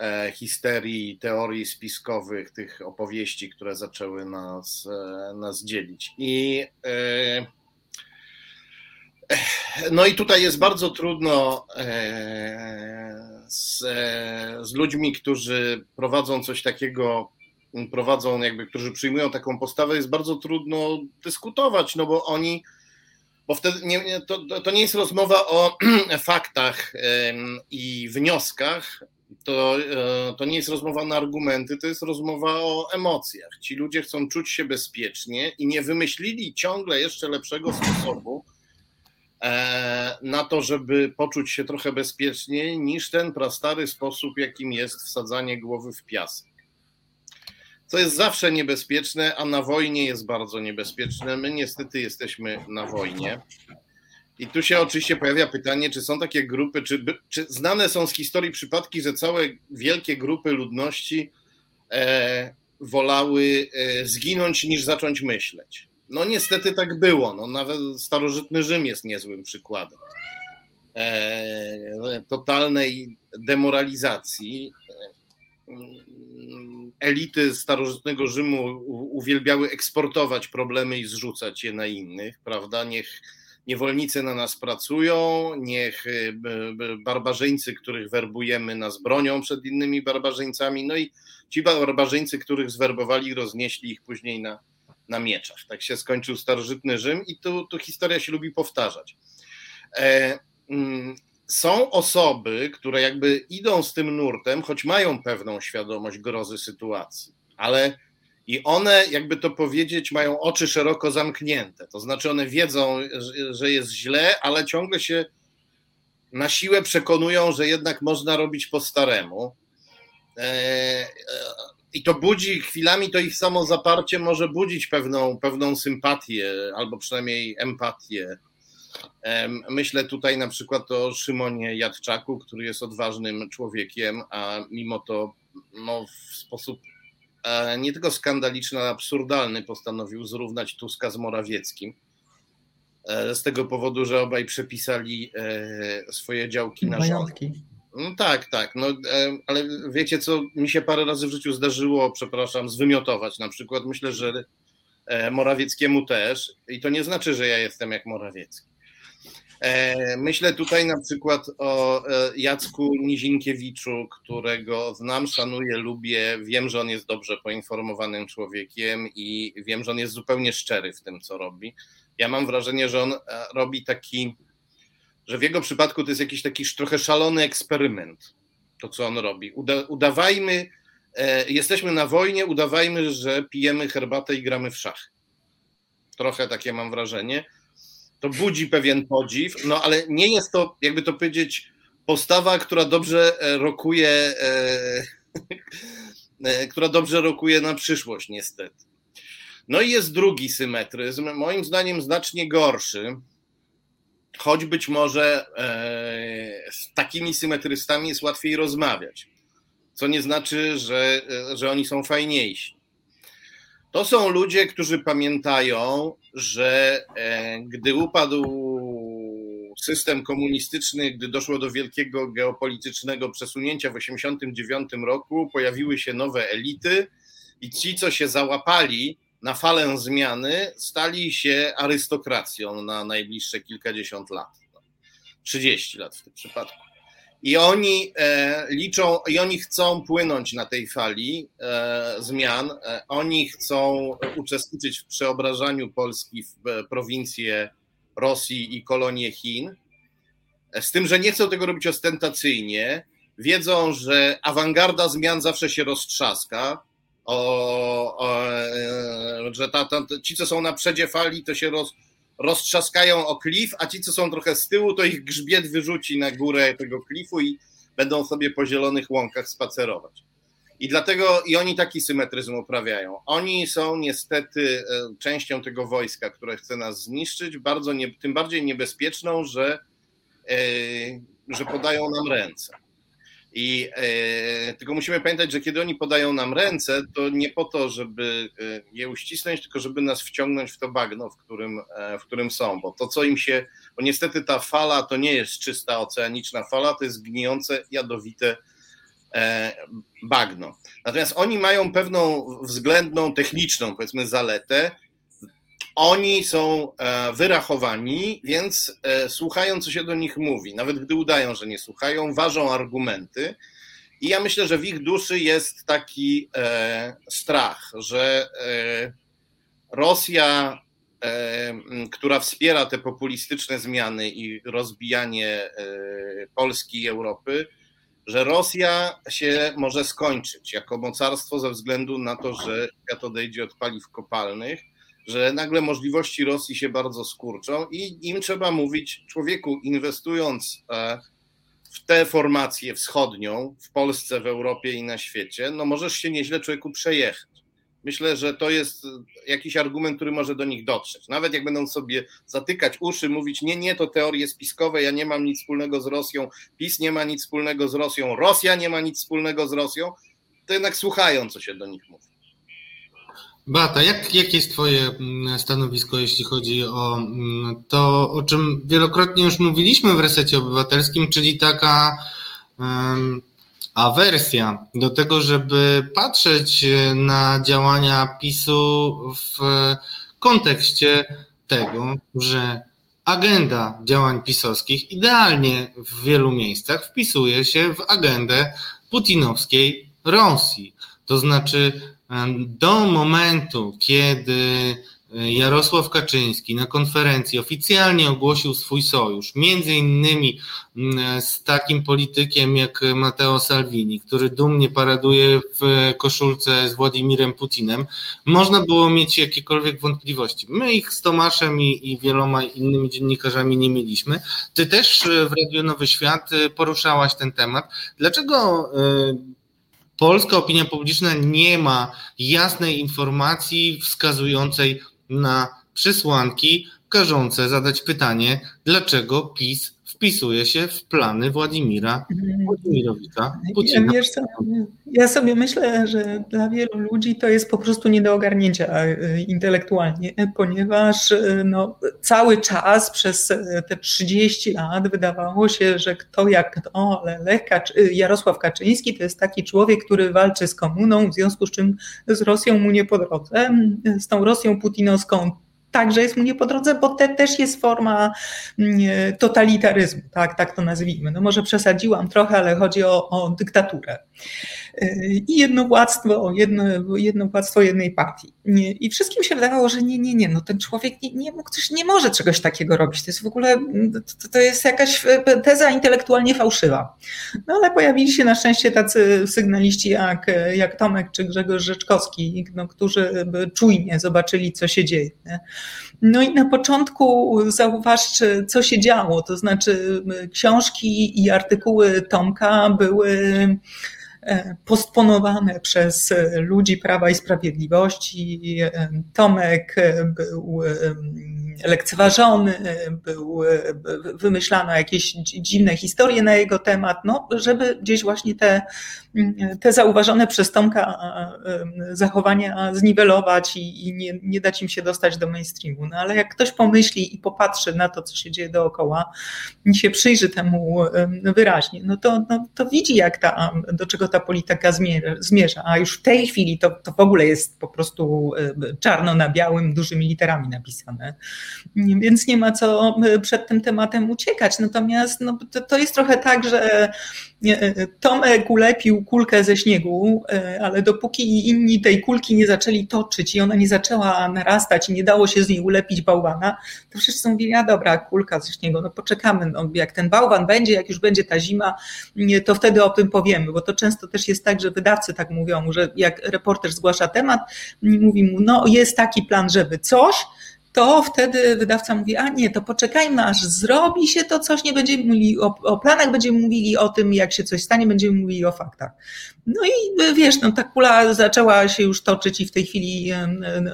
e, histerii teorii spiskowych, tych opowieści, które zaczęły nas, e, nas dzielić. I no i tutaj jest bardzo trudno z, z ludźmi, którzy prowadzą coś takiego prowadzą, jakby, którzy przyjmują taką postawę, jest bardzo trudno dyskutować, no bo oni bo wtedy nie, to, to nie jest rozmowa o *clears throat* faktach i wnioskach, to, e, to nie jest rozmowa na argumenty, to jest rozmowa o emocjach. Ci ludzie chcą czuć się bezpiecznie i nie wymyślili ciągle jeszcze lepszego sposobu e, na to, żeby poczuć się trochę bezpieczniej niż ten prastary sposób, jakim jest wsadzanie głowy w piasek co jest zawsze niebezpieczne, a na wojnie jest bardzo niebezpieczne. My niestety jesteśmy na wojnie. I tu się oczywiście pojawia pytanie, czy są takie grupy, czy, czy znane są z historii przypadki, że całe wielkie grupy ludności e, wolały e, zginąć niż zacząć myśleć. No niestety tak było. No, nawet starożytny Rzym jest niezłym przykładem e, totalnej demoralizacji. Elity starożytnego Rzymu uwielbiały eksportować problemy i zrzucać je na innych, prawda? Niech niewolnicy na nas pracują, niech e, barbarzyńcy, których werbujemy, nas bronią przed innymi barbarzyńcami, no i ci barbarzyńcy, których zwerbowali, roznieśli ich później na, na mieczach. Tak się skończył starożytny Rzym i tu, tu historia się lubi powtarzać. E, mm, są osoby, które jakby idą z tym nurtem, choć mają pewną świadomość grozy sytuacji, ale i one, jakby to powiedzieć, mają oczy szeroko zamknięte. To znaczy, one wiedzą, że jest źle, ale ciągle się na siłę przekonują, że jednak można robić po staremu. E, e, I to budzi chwilami, to ich samo zaparcie może budzić pewną, pewną sympatię albo przynajmniej empatię. Myślę tutaj na przykład o Szymonie Jadczaku, który jest odważnym człowiekiem, a mimo to no, w sposób E, nie tylko skandaliczny, ale absurdalny postanowił zrównać Tuska z Morawieckim. E, z tego powodu, że obaj przepisali e, swoje działki na rząd. No tak, tak. No, ale wiecie co, mi się parę razy w życiu zdarzyło, przepraszam, zwymiotować. Na przykład myślę, że Morawieckiemu też. I to nie znaczy, że ja jestem jak Morawiecki. E, myślę tutaj na przykład o e, Jacku Nizinkiewiczu, którego znam, szanuję, lubię. Wiem, że on jest dobrze poinformowanym człowiekiem i wiem, że on jest zupełnie szczery w tym, co robi. Ja mam wrażenie, że on e, robi taki, że w jego przypadku to jest jakiś taki trochę szalony eksperyment, to co on robi. Uda, udawajmy, jesteśmy na wojnie, udawajmy, że pijemy herbatę i gramy w szachy. Trochę takie mam wrażenie to budzi pewien podziw, no ale nie jest to, jakby to powiedzieć, postawa, która dobrze e, rokuje, e, e, która dobrze rokuje na przyszłość, niestety. No i jest drugi symetryzm, moim zdaniem znacznie gorszy, choć być może e, z takimi symetrystami jest łatwiej rozmawiać, co nie znaczy, że, e, że oni są fajniejsi. To są ludzie, którzy pamiętają, że e, gdy upadł system komunistyczny, gdy doszło do wielkiego geopolitycznego przesunięcia w 1989 roku, pojawiły się nowe elity i ci, co się załapali na falę zmiany, stali się arystokracją na najbliższe kilkadziesiąt lat. 30 lat w tym przypadku. I oni e, liczą, i oni chcą płynąć na tej fali e, zmian. E, oni chcą uczestniczyć w przeobrażaniu Polski w prowincję Rosji i kolonie Chin. Z tym, że nie chcą tego robić ostentacyjnie. Wiedzą, że awangarda zmian zawsze się roztrzaska. O, o, że ta, ta, ci, co są na przedzie fali, to się roz, roztrzaskają o klif, a ci, co są trochę z tyłu, to ich grzbiet wyrzuci na górę tego klifu i będą sobie po zielonych łąkach spacerować. I dlatego i oni taki symetryzm uprawiają. Oni są niestety e, częścią tego wojska, które chce nas zniszczyć, bardzo nie, tym bardziej niebezpieczną, że, e, że podają nam ręce. I e, tylko musimy pamiętać, że kiedy oni podają nam ręce, to nie po to, żeby e, je uścisnąć, tylko żeby nas wciągnąć w to bagno, w którym, e, w którym są. Bo to, co im się. Bo niestety ta fala to nie jest czysta oceaniczna fala, to jest gnijące, jadowite e, bagno. Natomiast oni mają pewną względną, techniczną, powiedzmy, zaletę, oni są e, wyrachowani, więc e, słuchają, co się do nich mówi. Nawet gdy udają, że nie słuchają, ważą argumenty. I ja myślę, że w ich duszy jest taki e, strach, że Rosja, która wspiera te populistyczne zmiany i rozbijanie Polski i Europy, że Rosja się może skończyć jako mocarstwo ze względu na to, że świat odejdzie od paliw kopalnych że nagle możliwości Rosji się bardzo skurczą i im trzeba mówić, człowieku, inwestując e, w tę formację wschodnią w Polsce, w Europie i na świecie, no możesz się nieźle człowieku przejechać. myślę, że to jest jakiś argument, który może do nich dotrzeć. Nawet jak będą sobie zatykać uszy, mówić, nie, nie, to teorie spiskowe, ja nie mam nic wspólnego z Rosją, PiS nie ma nic wspólnego z Rosją, Rosja nie ma nic wspólnego z Rosją, to jednak słuchają, co się do nich mówi. Bata, jak, jakie jest Twoje mm, stanowisko, jeśli chodzi o mm, to, o czym wielokrotnie już mówiliśmy w resecie obywatelskim, czyli taka um, awersja do tego, żeby patrzeć na działania PiSu w kontekście tego, że agenda działań pisowskich idealnie w wielu miejscach wpisuje się w agendę putinowskiej Rosji. To znaczy, do momentu, kiedy e, Jarosław Kaczyński na konferencji oficjalnie ogłosił swój sojusz, między innymi mm, z takim politykiem jak Matteo Salvini, który dumnie paraduje w koszulce z Władimirem Putinem, można było mieć jakiekolwiek wątpliwości. My ich z Tomaszem i, i wieloma innymi dziennikarzami nie mieliśmy. Ty też w Radio Nowy Świat e, poruszałaś ten temat. Dlaczego e, polska opinia publiczna nie ma jasnej informacji wskazującej na przesłanki każące zadać pytanie, dlaczego PiS wpisuje się w plany Władimira Władimirowicza Putina. Wiesz co, ja sobie myślę, że dla wielu ludzi to jest po prostu nie do ogarnięcia e, intelektualnie, ponieważ e, no, cały czas przez e, te 30 lat wydawało się, że kto jak kto, ale Lech Jarosław Kaczyński to jest taki człowiek, który walczy z komuną, w związku z czym z Rosją mu nie po drodze, z tą Rosją putinowską także jest mu nie po drodze, bo to też jest forma mm, totalitaryzmu, tak, tak to nazwijmy. No może przesadziłam trochę, ale chodzi o, o dyktaturę i jednowładztwo, jedno, jednowładztwo jednej partii. I wszystkim się wydawało, że nie, nie, nie, no ten człowiek nie, nie, nie może czegoś takiego robić. To jest w ogóle, to, to jest jakaś teza intelektualnie fałszywa. No ale pojawili się na szczęście tacy sygnaliści jak, jak Tomek czy Grzegorz Rzeczkowski, no, którzy czujnie zobaczyli, co się dzieje. No i na początku zauważcie, co się działo, to znaczy książki i artykuły Tomka były E, postponowane przez e, ludzi Prawa i Sprawiedliwości. E, Tomek był lekceważony, był, wymyślano jakieś dziwne historie na jego temat, no, żeby gdzieś właśnie te, te zauważone przez Tomka zachowania zniwelować i, i nie, nie dać im się dostać do mainstreamu. No, ale jak ktoś pomyśli i popatrzy na to, co się dzieje dookoła, się przyjrzy temu wyraźnie, no to, no, to widzi, jak ta, do czego ta polityka zmierza. A już w tej chwili to, to w ogóle jest po prostu czarno na białym, dużymi literami napisane więc nie ma co e, przed tym tematem uciekać. Natomiast no, to, to jest trochę tak, że e, Tomek ulepił kulkę ze śniegu, e, ale dopóki inni tej kulki nie zaczęli toczyć i ona nie zaczęła narastać i nie dało się z niej ulepić bałwana, to wszyscy mówili, a dobra, kulka ze śniegu, no poczekamy, no, jak ten bałwan będzie, jak już będzie ta zima, to wtedy o tym powiemy, bo to często też jest tak, że wydawcy tak mówią, że jak reporter zgłasza temat, mówi mu, no jest taki plan, żeby coś, to wtedy wydawca mówi, a nie, to poczekajmy, aż zrobi się to coś, nie będziemy mówili o, o, planach, będziemy mówili o tym, jak się coś stanie, będziemy mówili o faktach. No i wiesz, no, ta kula zaczęła się już toczyć i w tej chwili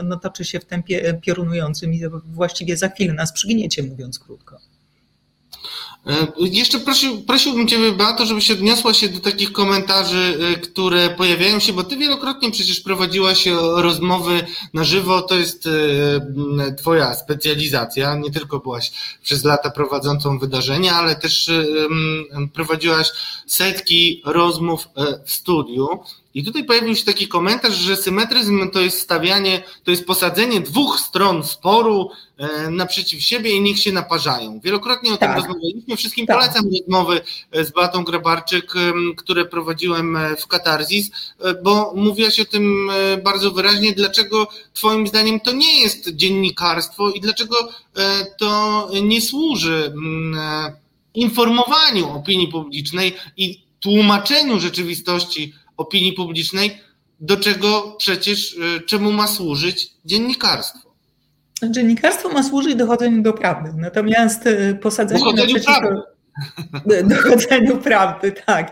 no, toczy się w tempie piorunującym i właściwie za chwilę nas przygniecie, mówiąc krótko. E, jeszcze prosił, prosiłbym Cię, Beato, żebyś odniosła się do takich komentarzy, e, które pojawiają się, bo Ty wielokrotnie przecież prowadziłaś rozmowy na żywo, to jest e, Twoja specjalizacja, nie tylko byłaś przez lata prowadzącą wydarzenia, ale też prowadziłaś setki rozmów w studiu. I tutaj pojawił się taki komentarz, że symetryzm to jest stawianie, to jest posadzenie dwóch stron sporu e, naprzeciw siebie i niech się naparzają. Wielokrotnie o tak. tym rozmawialiśmy. Wszystkim tak. polecam rozmowy e, z Batą Grabarczyk, które prowadziłem e, w Katarzis, bo mówiłaś o tym bardzo wyraźnie, dlaczego Twoim zdaniem to nie jest dziennikarstwo i dlaczego to nie służy informowaniu opinii publicznej i tłumaczeniu rzeczywistości opinii publicznej, do czego przecież, y, czemu ma służyć dziennikarstwo. Dziennikarstwo ma służyć dochodzeniu do prawdy, natomiast y, posadzenie naprzeciwko... Prawdy. Dochodzeniu prawdy, tak.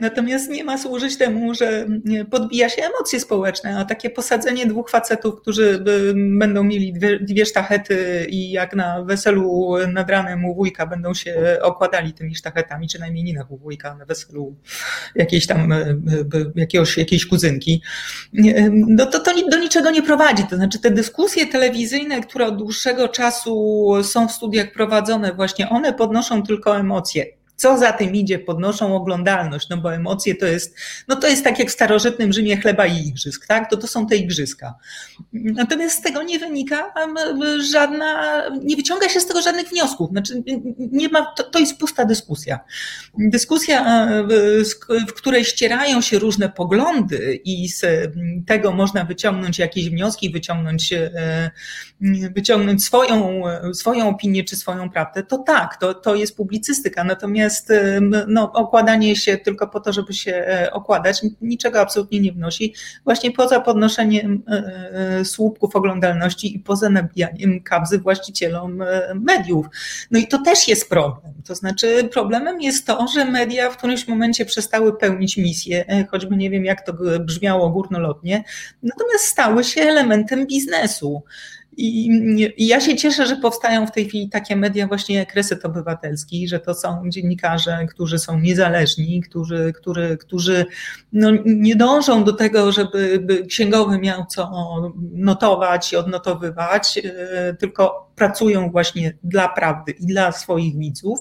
Natomiast nie ma służyć temu, że podbija się emocje społeczne, a takie posadzenie dwóch facetów, którzy będą mieli dwie, dwie sztachety i jak na weselu nad ranem u wujka będą się okładali tymi sztachetami, czy na imieninach u wujka, na weselu jakiejś tam, jakiegoś, jakiejś kuzynki, no to, to do niczego nie prowadzi. To znaczy te dyskusje telewizyjne, które od dłuższego czasu są w studiach prowadzone, właśnie one podnoszą tylko emocje. Co za tym idzie, podnoszą oglądalność, no bo emocje to jest, no to jest tak jak w starożytnym Rzymie chleba i igrzysk, tak? To to są te igrzyska. Natomiast z tego nie wynika żadna, nie wyciąga się z tego żadnych wniosków. Znaczy, nie ma, to, to jest pusta dyskusja. Dyskusja, w której ścierają się różne poglądy i z tego można wyciągnąć jakieś wnioski, wyciągnąć, e, wyciągnąć swoją, swoją opinię czy swoją prawdę, to tak, to, to jest publicystyka. Natomiast Natomiast no, okładanie się tylko po to, żeby się e, okładać, niczego absolutnie nie wnosi, właśnie poza podnoszeniem e, e, słupków oglądalności i poza nabijaniem kabzy właścicielom mediów. No i to też jest problem. To znaczy, problemem jest to, że media w którymś momencie przestały pełnić misję, choćby nie wiem, jak to brzmiało górnolotnie, natomiast stały się elementem biznesu. I, I, ja się cieszę, że powstają w tej chwili takie media właśnie jak Reset Obywatelski, że to są dziennikarze, którzy są niezależni, którzy, którzy, którzy no, nie dążą do tego, żeby księgowy miał co notować i odnotowywać, e, tylko pracują właśnie dla prawdy i dla swoich widzów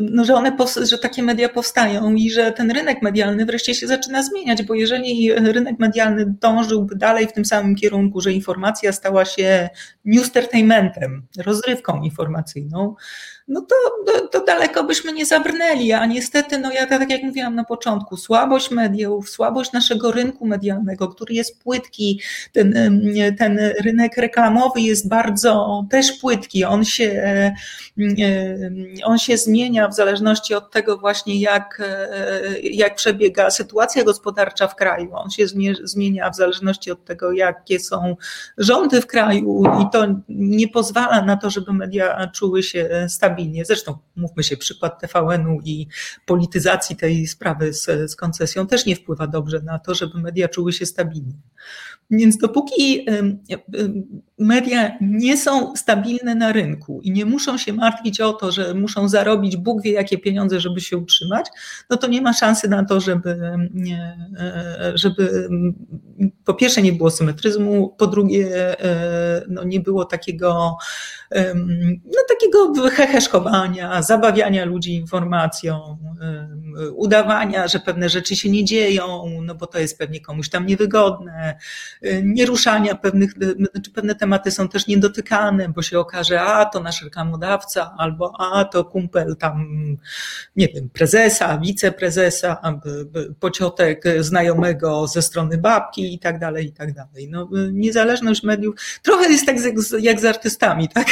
no, że one, że takie media powstają i że ten rynek medialny wreszcie się zaczyna zmieniać, bo jeżeli rynek medialny dążyłby dalej w tym samym kierunku, że informacja stała się newstertainmentem, rozrywką informacyjną, no to, to, daleko byśmy nie zabrnęli, a niestety, no ja tak jak mówiłam na początku, słabość mediów, słabość naszego rynku medialnego, który jest płytki, ten, ten rynek reklamowy jest bardzo też płytki, on się, e, on się zmienia w zależności od tego właśnie jak, e, jak przebiega sytuacja gospodarcza w kraju, on się zmienia w zależności od tego jakie są rządy w kraju i to nie pozwala na to, żeby media czuły się stabilne stabilnie. Zresztą mówmy się, przykład TVN-u i polityzacji tej sprawy z, z koncesją też nie wpływa dobrze na to, żeby media czuły się stabilnie. Więc dopóki media nie są stabilne na rynku i nie muszą się martwić o to, że muszą zarobić Bóg wie jakie pieniądze, żeby się utrzymać, no to nie ma szansy na to, żeby, e, żeby po pierwsze nie było symetryzmu, po drugie e, no nie było takiego, no takiego heheszkowania, zabawiania ludzi informacją, udawania, że pewne rzeczy się nie dzieją, no bo to jest pewnie komuś tam niewygodne, nieruszania pewnych, znaczy pewne tematy są też niedotykane, bo się okaże, a to nasz reklamodawca, albo a to kumpel tam, nie wiem, prezesa, wiceprezesa, pociotek znajomego ze strony babki i tak dalej, i tak dalej. No, niezależność mediów, trochę jest tak jak z artystami, tak?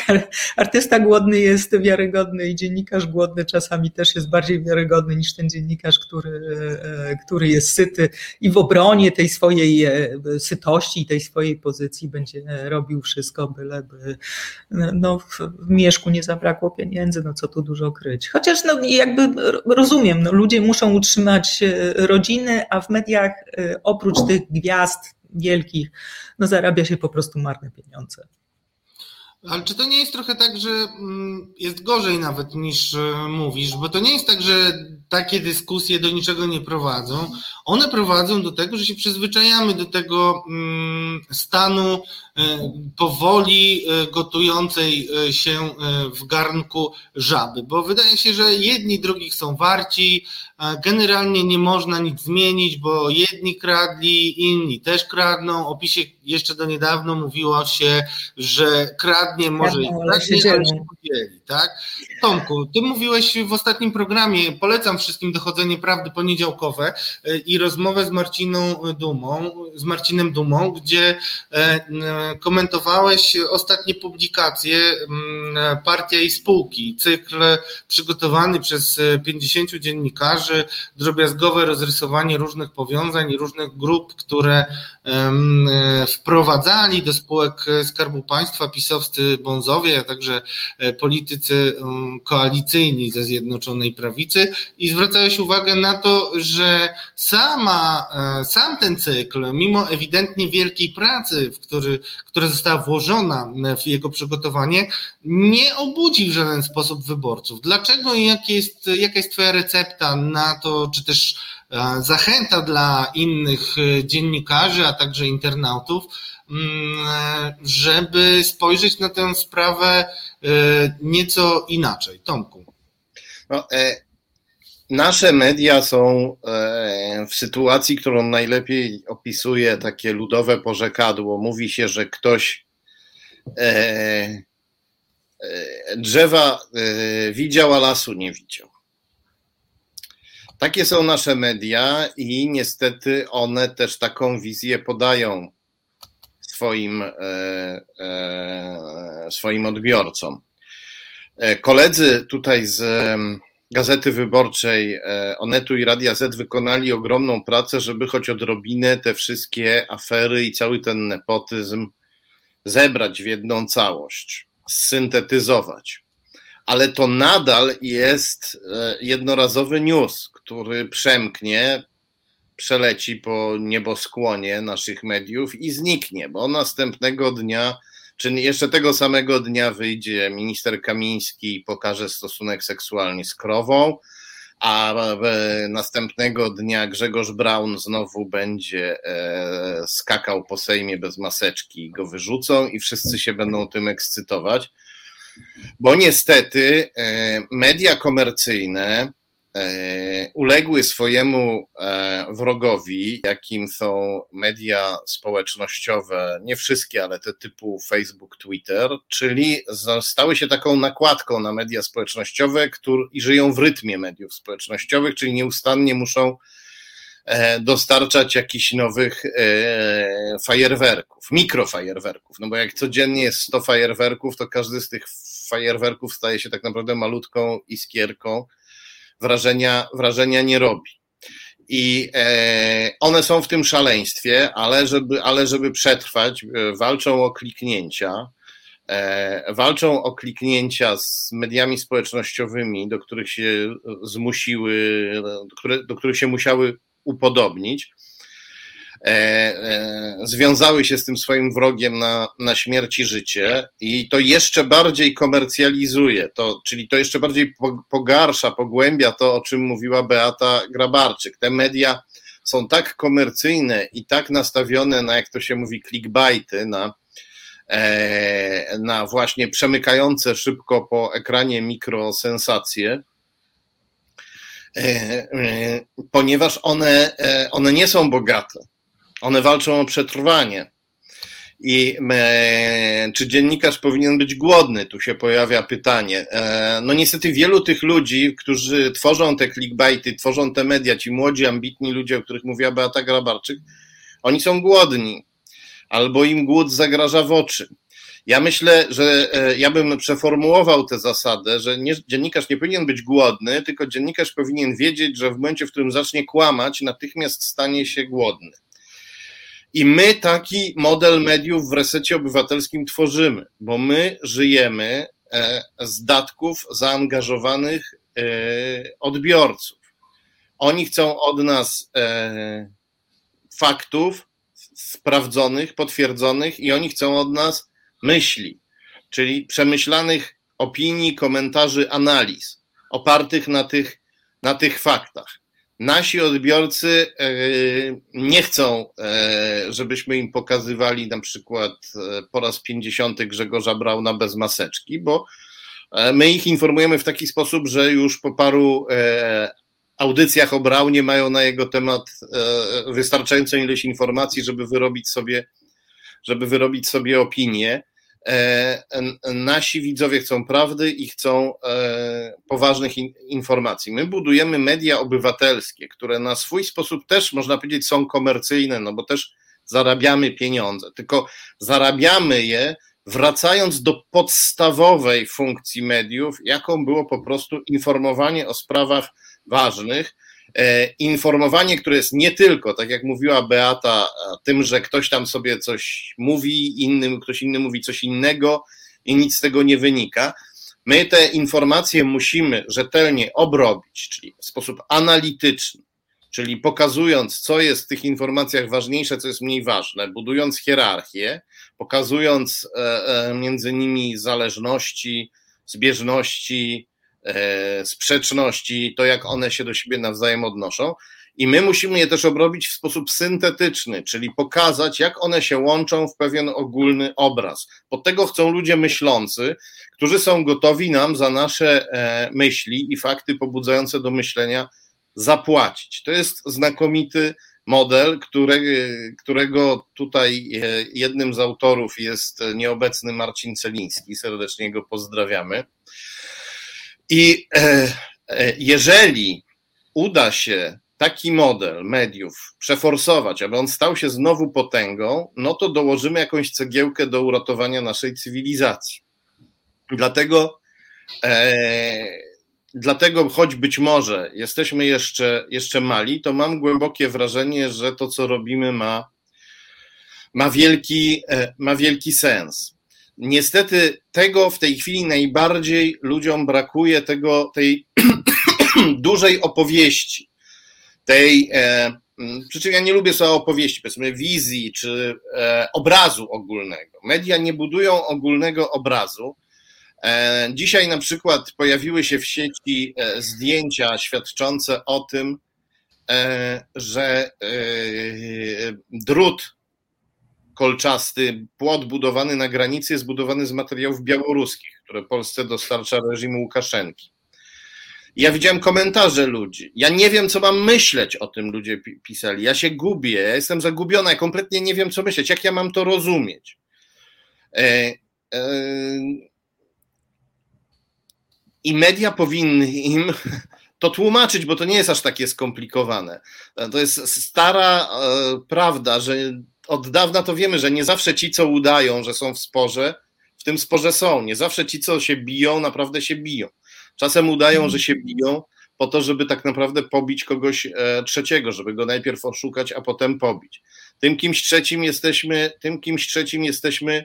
Artysta głodny jest wiarygodny i dziennikarz głodny czasami też jest bardziej wiarygodny niż ten dziennikarz, który, e, który jest syty i w obronie tej swojej e, sytości i tej swojej pozycji będzie robił wszystko, byleby no, w mieszku nie zabrakło pieniędzy, no co tu dużo kryć. Chociaż no, jakby rozumiem, no, ludzie muszą utrzymać e, rodziny, a w mediach oprócz tych gwiazd wielkich, no zarabia się po prostu marne pieniądze. Ale czy to nie jest trochę tak, że mm, jest gorzej nawet niż e, mówisz? Bo to nie jest tak, że takie dyskusje do niczego nie prowadzą. One prowadzą do tego, że się przyzwyczajamy do tego mm, stanu e, powoli e, gotującej się w garnku żaby. Bo wydaje się, że jedni drugich są warci, generalnie nie można nic zmienić, bo jedni kradli, inni też kradną. O PiSie jeszcze do niedawno mówiło się, że kradnie może i kradnie, ale się podzieli, tak? Tomku, ty mówiłeś w ostatnim programie, polecam wszystkim dochodzenie prawdy poniedziałkowe i rozmowę z Marciną Dumą, z Marcinem Dumą, gdzie komentowałeś ostatnie publikacje Partia i Spółki, cykl przygotowany przez 50 dziennikarzy, drobiazgowe rozrysowanie różnych powiązań i różnych grup, które wprowadzali do spółek Skarbu Państwa pisowscy bonzowie, a także e, politycy koalicyjni ze Zjednoczonej Prawicy i zwracałeś uwagę na to, że sama, e, sam ten cykl, mimo ewidentnie wielkiej pracy, w który, która została włożona w jego przygotowanie, nie obudzi w żaden sposób wyborców. Dlaczego i jak jest, jaka jest Twoja recepta na to, czy też e, zachęta dla innych dziennikarzy, a także internautów, mm, żeby spojrzeć na tę sprawę nieco inaczej? Tomku. No, e, nasze media są e, w sytuacji, którą najlepiej opisuje takie ludowe porzekadło. Mówi się, że ktoś e, e drzewa e, widział, a lasu nie widział. Takie są nasze media i niestety one też taką wizję podają swoim, e, swoim odbiorcom. E, koledzy tutaj z Gazety Wyborczej, e, Onetu i Radia Z wykonali ogromną pracę, żeby choć odrobinę te wszystkie afery i cały ten nepotyzm zebrać w jedną całość, syntetyzować. Ale to nadal jest e, jednorazowy news, który przemknie, przeleci po nieboskłonie naszych mediów i zniknie, bo następnego dnia czy jeszcze tego samego dnia wyjdzie minister Kamiński i pokaże stosunek seksualny z krową, a następnego dnia Grzegorz Braun znowu będzie e, skakał po Sejmie bez maseczki, go wyrzucą i wszyscy się będą tym ekscytować. Bo niestety e, media komercyjne E, uległy swojemu e, wrogowi, jakim są media społecznościowe, nie wszystkie, ale te typu Facebook, Twitter, czyli stały się taką nakładką na media społecznościowe, które i żyją w rytmie mediów społecznościowych, czyli nieustannie muszą e, dostarczać jakichś nowych fajerwerków, mikrofajerwerków, no bo jak codziennie jest 100 fajerwerków, to każdy z tych fajerwerków staje się tak naprawdę malutką iskierką, wrażenia, wrażenia nie robi. I e, one są w tym szaleństwie, ale żeby, ale żeby przetrwać, e, walczą o kliknięcia. E, walczą o kliknięcia z mediami społecznościowymi, do których się zmusiły, do, których się musiały upodobnić. E, e, związały się z tym swoim wrogiem na, na śmierć i życie i to jeszcze bardziej komercjalizuje, to, czyli to jeszcze bardziej pogarsza, pogłębia to, o czym mówiła Beata Grabarczyk. Te media są tak komercyjne i tak nastawione na, jak to się mówi, clickbaity, na, e, na właśnie przemykające szybko po ekranie mikrosensacje, ponieważ one, one nie są bogate. One walczą o przetrwanie. I e, czy dziennikarz powinien być głodny? Tu się pojawia pytanie. E, no niestety wielu tych ludzi, którzy tworzą te clickbaity, tworzą te media, ci młodzi, ambitni ludzie, o których mówiła Beata Grabarczyk, oni są głodni. Albo im głód zagraża w oczy. Ja myślę, że e, ja bym przeformułował tę zasadę, że nie, dziennikarz nie powinien być głodny, tylko dziennikarz powinien wiedzieć, że w momencie, w którym zacznie kłamać, natychmiast stanie się głodny. I my taki model mediów w resecie obywatelskim tworzymy, bo my żyjemy e, z datków zaangażowanych e, odbiorców. Oni chcą od nas e, faktów sprawdzonych, potwierdzonych i oni chcą od nas myśli, czyli przemyślanych opinii, komentarzy, analiz, opartych na tych, na tych faktach nasi odbiorcy e, nie chcą, e, żebyśmy im pokazywali na przykład e, po raz 50 Grzegorza Brauna bez maseczki, bo my ich informujemy w taki sposób, że już po paru audycjach o Braunie mają na jego temat wystarczającą ilość informacji, żeby wyrobić sobie, żeby wyrobić sobie opinię. E, nasi widzowie chcą prawdy i chcą e, poważnych informacji. My budujemy media obywatelskie, które na swój sposób też, można powiedzieć, są komercyjne, no bo też zarabiamy pieniądze, tylko zarabiamy je wracając do podstawowej funkcji mediów, jaką było po prostu informowanie o sprawach ważnych, informowanie, które jest nie tylko, tak jak mówiła Beata, tym, że ktoś tam sobie coś mówi, innym, ktoś inny mówi coś innego i nic z tego nie wynika. My te informacje musimy rzetelnie obrobić, czyli w sposób analityczny, czyli pokazując, co jest w tych informacjach ważniejsze, co jest mniej ważne, budując hierarchię, pokazując e, e, między nimi zależności, zbieżności, E, sprzeczności, to jak one się do siebie nawzajem odnoszą. I my musimy je też obrobić w sposób syntetyczny, czyli pokazać, jak one się łączą w pewien ogólny obraz. Pod tego chcą ludzie myślący, którzy są gotowi nam za nasze e, myśli i fakty pobudzające do myślenia zapłacić. To jest znakomity model, którego tutaj e, jednym z autorów jest nieobecny Marcin Celiński. Serdecznie go pozdrawiamy. I e, e, jeżeli uda się taki model mediów przeforsować, aby on stał się znowu potęgą, no to dołożymy jakąś cegiełkę do uratowania naszej cywilizacji. Dlatego, e, dlatego choć być może jesteśmy jeszcze, jeszcze mali, to mam głębokie wrażenie, że to, co robimy, ma, ma, wielki, e, ma wielki sens. Niestety tego w tej chwili najbardziej ludziom brakuje, tego, tej *clears throat* dużej opowieści, tej, e, przy czym ja nie lubię słowa opowieści, powiedzmy wizji czy e, obrazu ogólnego. Media nie budują ogólnego obrazu. E, dzisiaj na przykład pojawiły się w sieci e, zdjęcia świadczące o tym, e, że e, drut kolczasty, płot budowany na granicy jest budowany z materiałów białoruskich, które Polsce dostarcza reżim Łukaszenki. Ja widziałem komentarze ludzi. Ja nie wiem, co mam myśleć o tym, ludzie pisali. Ja się gubię, ja jestem zagubiona, ja kompletnie nie wiem, co myśleć. Jak ja mam to rozumieć? E, e, I media powinny im *laughs* to tłumaczyć, bo to nie jest aż takie skomplikowane. To jest stara e, prawda, że od dawna to wiemy, że nie zawsze ci, co udają, że są w sporze, w tym sporze są. Nie zawsze ci, co się biją, naprawdę się biją. Czasem udają, że się biją po to, żeby tak naprawdę pobić kogoś e, trzeciego, żeby go najpierw oszukać, a potem pobić. Tym kimś trzecim jesteśmy, tym kimś trzecim jesteśmy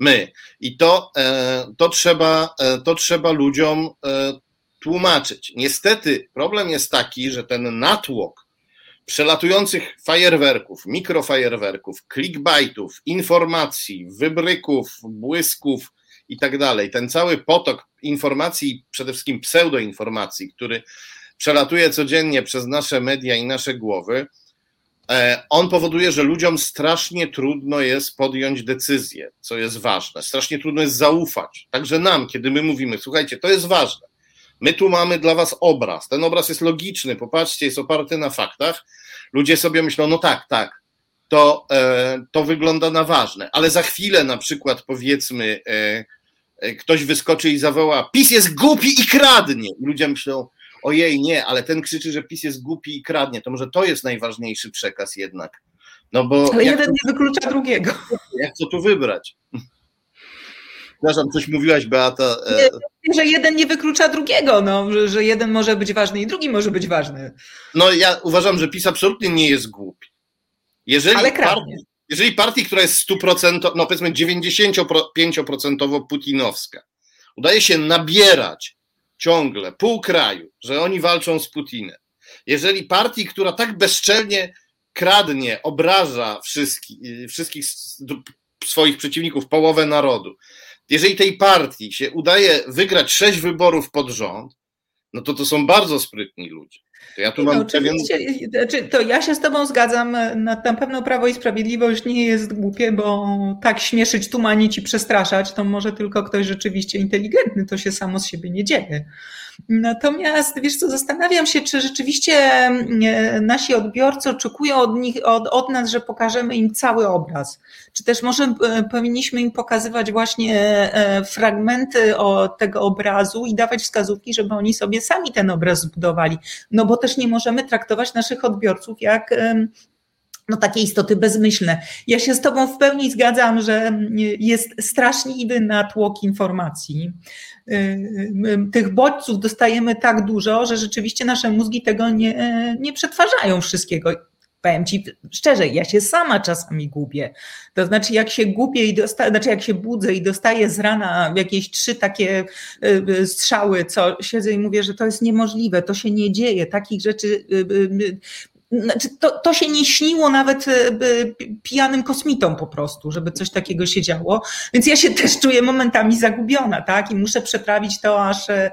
my. I to, e, to, trzeba, e, to trzeba ludziom tłumaczyć. Niestety problem jest taki, że ten natłok przelatujących fajerwerków, mikrofajerwerków, clickbaitów, informacji, wybryków, błysków i tak dalej. Ten cały potok informacji, przede wszystkim pseudoinformacji, który przelatuje codziennie przez nasze media i nasze głowy, e, on powoduje, że ludziom strasznie trudno jest podjąć decyzję, co jest ważne. Strasznie trudno jest zaufać. Także nam, kiedy my mówimy, słuchajcie, to jest ważne. My tu mamy dla was obraz. Ten obraz jest logiczny, popatrzcie, jest oparty na faktach. Ludzie sobie myślą, no tak, tak, to, e, to wygląda na ważne, ale za chwilę na przykład powiedzmy, e, e, ktoś wyskoczy i zawoła: PiS jest głupi i kradnie. I ludzie myślą: ojej, nie, ale ten krzyczy, że PiS jest głupi i kradnie. To może to jest najważniejszy przekaz jednak. No bo ale jeden to, nie wyklucza drugiego. Jak co tu wybrać? Przepraszam, coś mówiłaś, Beata. Nie, że jeden nie wyklucza drugiego, no, że, że jeden może być ważny i drugi może być ważny. No ja uważam, że PiS absolutnie nie jest głupi. Jeżeli Ale partii, jeżeli partii, która jest 100%, no powiedzmy 95% putinowska, udaje się nabierać ciągle pół kraju, że oni walczą z Putinem, jeżeli partii, która tak bezczelnie kradnie, obraża wszystkich, wszystkich swoich przeciwników, połowę narodu, jeżeli tej partii się udaje wygrać sześć wyborów pod rząd, no to to są bardzo sprytni ludzie. To ja tu no, mam pewien... Znaczy, to ja się z Tobą zgadzam. Na, na pewno Prawo i Sprawiedliwość nie jest głupie, bo tak śmieszyć, tumanić i przestraszać, to może tylko ktoś rzeczywiście inteligentny, to się samo z siebie nie dzieje. Natomiast wiesz co, zastanawiam się, czy rzeczywiście mm, nasi odbiorcy oczekują od, nich, od, od nas, że pokażemy im cały obraz. Czy też może e, powinniśmy im pokazywać właśnie e, fragmenty tego obrazu i dawać wskazówki, żeby oni sobie sami ten obraz zbudowali. No bo też nie możemy traktować naszych odbiorców jak no, takie istoty bezmyślne. Ja się z Tobą w pełni zgadzam, że jest straszliwy natłok informacji. Y, y, tych bodźców dostajemy tak dużo, że rzeczywiście nasze mózgi tego nie, nie przetwarzają wszystkiego. Powiem Ci szczerze, ja się sama czasami gubię. To znaczy, jak się gubię i dostaję, znaczy jak się budzę i dostaję z rana jakieś trzy takie y, strzały, co siedzę i mówię, że to jest niemożliwe, to się nie dzieje, takich rzeczy to, to się nie śniło nawet e, pijanym kosmitom po prostu, żeby coś takiego się działo. Więc ja się *laughs* też czuję momentami zagubiona, tak? I muszę przetrawić to, aż, e,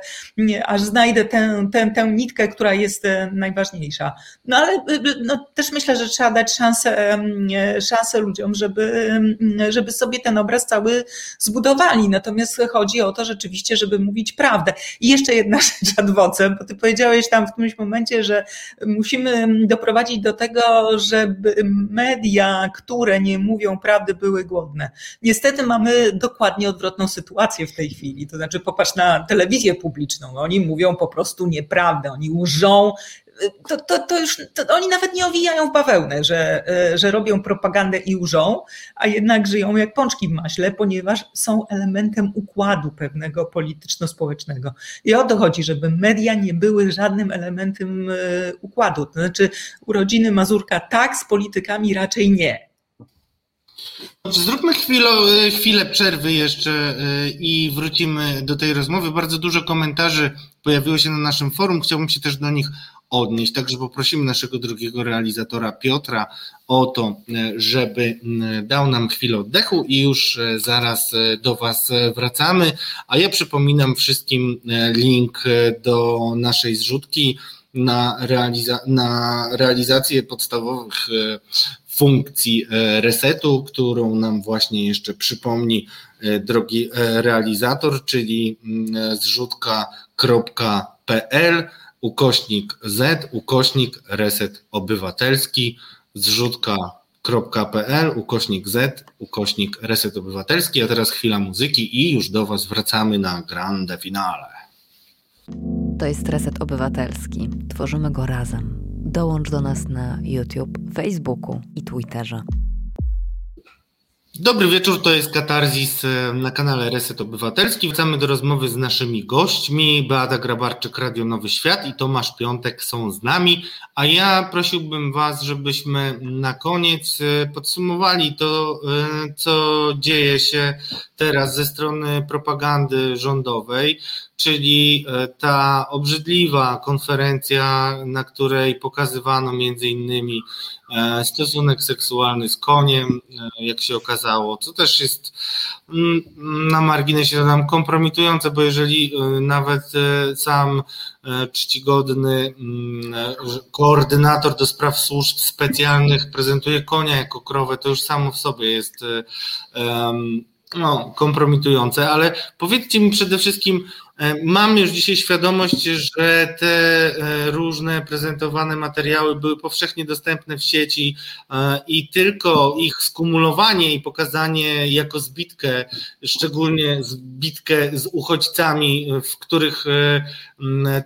aż znajdę tę, tę, tę nitkę, która jest e, najważniejsza. No ale no, też myślę, że trzeba dać szansę, szansę ludziom, żeby, żeby sobie ten obraz cały zbudowali. Natomiast chodzi o to rzeczywiście, żeby mówić prawdę. I jeszcze jedna *laughs* rzecz adwocem, bo ty powiedziałeś tam w którymś momencie, że musimy doprowadzić doprowadzić do tego, żeby media, które nie mówią prawdy, były głodne. Niestety mamy dokładnie odwrotną sytuację w tej chwili. To znaczy, popatrz na telewizję publiczną. Oni mówią po prostu nieprawdę, oni łżą, to, to, to już to oni nawet nie owijają w bawełnę, że, e, że robią propagandę i łżą, a jednak żyją jak pączki w maśle, ponieważ są elementem układu pewnego polityczno-społecznego. I o to chodzi, żeby media nie były żadnym elementem e, układu. To znaczy urodziny Mazurka tak, z politykami raczej nie. Zróbmy chwilę, chwilę przerwy jeszcze i wrócimy do tej rozmowy. Bardzo dużo komentarzy pojawiło się na naszym forum. Chciałbym się też do nich odnieść. Także poprosimy naszego drugiego realizatora Piotra o to, żeby dał nam chwilę oddechu i już zaraz do Was wracamy. A ja przypominam wszystkim link do naszej zrzutki na, realiza na realizację podstawowych funkcji e, resetu, którą nam właśnie jeszcze przypomni e, drogi e, realizator, czyli mm, zrzutka.pl ukośnik z, ukośnik reset obywatelski, zrzutka.pl, ukośnik z, ukośnik reset obywatelski, a teraz chwila muzyki i już do Was wracamy na grande finale. To jest Reset Obywatelski. Tworzymy go razem. Dołącz do nas na YouTube, Facebooku i Twitterze. Dobry wieczór, to jest Katarzis e, na kanale Reset Obywatelski. Wracamy do rozmowy z naszymi gośćmi. Beata Grabarczyk, Radio Nowy Świat i Tomasz Piątek są z nami, a ja prosiłbym Was, żebyśmy na koniec e, podsumowali to, e, co dzieje się teraz ze strony propagandy rządowej, czyli ta obrzydliwa konferencja, na której pokazywano między innymi stosunek seksualny z koniem, e, jak się okazało, co też jest mm, na marginesie nam kompromitujące, bo jeżeli e, nawet sam czcigodny mm, koordynator do spraw służb specjalnych prezentuje konia jako krowę, to już samo w sobie jest no, kompromitujące, ale powiedzcie mi przede wszystkim, E, mam już dzisiaj świadomość, że te e, różne prezentowane materiały były powszechnie dostępne w sieci e, i tylko ich skumulowanie i pokazanie jako zbitkę, szczególnie zbitkę z uchodźcami, w których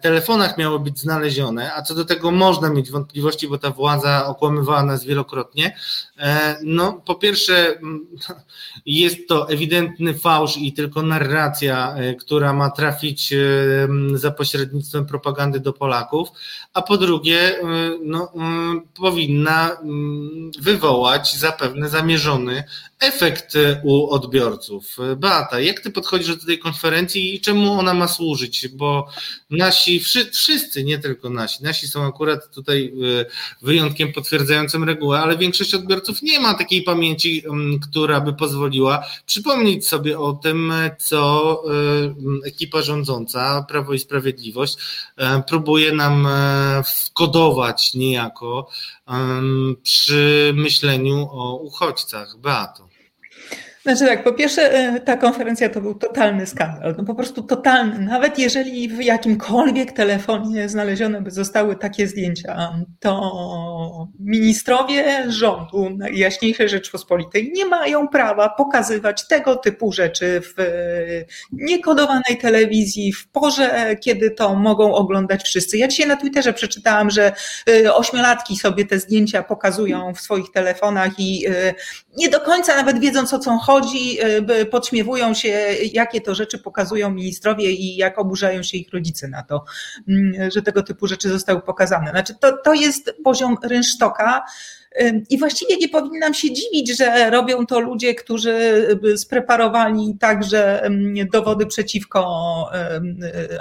telefonach miało być znalezione, a co do tego można mieć wątpliwości, bo ta władza okłamywała nas wielokrotnie. No, po pierwsze, *laughs* jest to ewidentny fałsz i tylko narracja, która ma trafić trafić za pośrednictwem propagandy do Polaków, a po drugie no, powinna wywołać zapewne zamierzony efekt u odbiorców. Beata, jak ty podchodzisz do tej konferencji i czemu ona ma służyć? Bo nasi, wszyscy, nie tylko nasi, nasi są akurat tutaj e, wyjątkiem potwierdzającym regułę, ale większość odbiorców nie ma takiej pamięci, która by pozwoliła przypomnieć sobie o tym, co e, ekipa rządząca, Prawo i Sprawiedliwość, e, próbuje nam wkodować niejako przy myśleniu o uchodźcach. Beato. Znaczy tak, po pierwsze e, ta konferencja to był totalny skandal, no po prostu totalny. Nawet jeżeli w jakimkolwiek telefonie znalezione by zostały takie zdjęcia, to ministrowie rządu Najjaśniejszej Rzeczpospolitej nie mają prawa pokazywać tego typu rzeczy w niekodowanej telewizji, w porze, kiedy to mogą oglądać wszyscy. Ja dzisiaj na Twitterze przeczytałam, że e, ośmiolatki sobie te zdjęcia pokazują w swoich telefonach i e, nie do końca nawet wiedząc o co chodzi, e, podśmiewują się, jakie to rzeczy pokazują ministrowie i jak oburzają się ich rodzice na to, mm, że tego typu rzeczy zostały pokazane. Znaczy, to, to jest poziom rynsztoka. I właściwie nie powinnam się dziwić, że robią to ludzie, którzy spreparowali także dowody przeciwko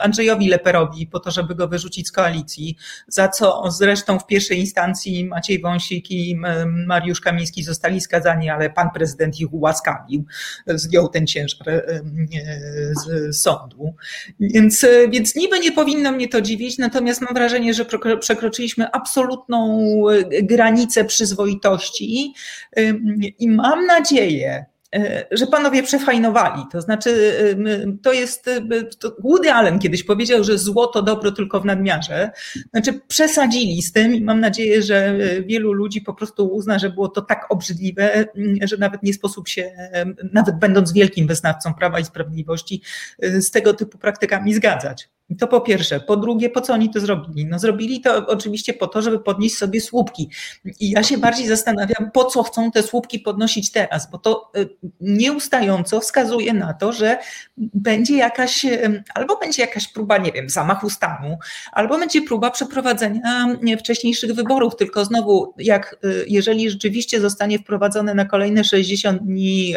Andrzejowi Leperowi po to, żeby go wyrzucić z koalicji, za co zresztą w pierwszej instancji Maciej Wąsik i Mariusz Kamiński zostali skazani, ale pan prezydent ich ułaskawił, zdjął ten ciężar z sądu. Więc, więc niby nie powinno mnie to dziwić, natomiast mam wrażenie, że przekroczyliśmy absolutną granicę przyzwoitości i mam nadzieję, e, że panowie przefajnowali. To znaczy, to jest, to Woody Allen kiedyś powiedział, że złoto dobro tylko w nadmiarze. Znaczy, przesadzili z tym i mam nadzieję, że wielu ludzi po prostu uzna, że było to tak obrzydliwe, że nawet nie sposób się, nawet będąc wielkim wyznawcą Prawa i Sprawiedliwości, z tego typu praktykami zgadzać. To po pierwsze. Po drugie, po co oni to zrobili? No zrobili to oczywiście po to, żeby podnieść sobie słupki. I ja się bardziej zastanawiam, po co chcą te słupki podnosić teraz, bo to y, nieustająco wskazuje na to, że będzie jakaś, y, albo będzie jakaś próba, nie wiem, zamachu stanu, albo będzie próba przeprowadzenia wcześniejszych wyborów, tylko znowu, jak y, jeżeli rzeczywiście zostanie wprowadzony na kolejne 60 dni